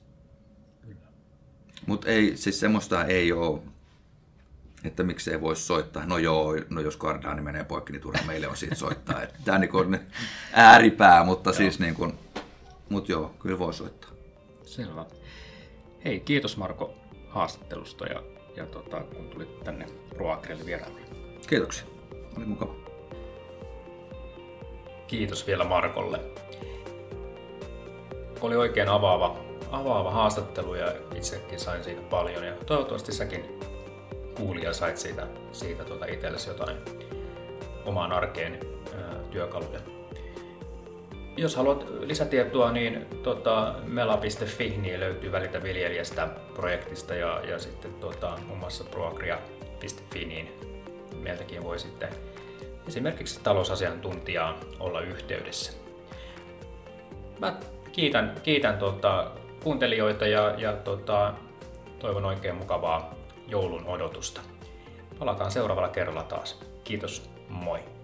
Mutta ei, siis semmoista ei ole että miksei voisi soittaa. No joo, no jos Gardaani menee poikki, niin turha meille on siitä soittaa. Tämä niin on ääripää, mutta siis niin kuin, mut joo, kyllä voi soittaa. Selvä. Hei, kiitos Marko haastattelusta ja, ja tota, kun tulit tänne Proagrelle vieraalle. Kiitoksia, oli mukava. Kiitos vielä Markolle. Oli oikein avaava, avaava haastattelu ja itsekin sain siitä paljon ja toivottavasti säkin kuulija sait siitä, siitä tuota itsellesi jotain omaan arkeen ää, työkaluja. Jos haluat lisätietoa, niin tota, mela.fi niin löytyy Välitä viljelijästä projektista ja, ja sitten tota, muun muassa proagria.fi, niin meiltäkin voi sitten esimerkiksi talousasiantuntijaa olla yhteydessä. Mä kiitän, kiitän tota, kuuntelijoita ja, ja tota, toivon oikein mukavaa joulun odotusta. Palataan seuraavalla kerralla taas. Kiitos, moi!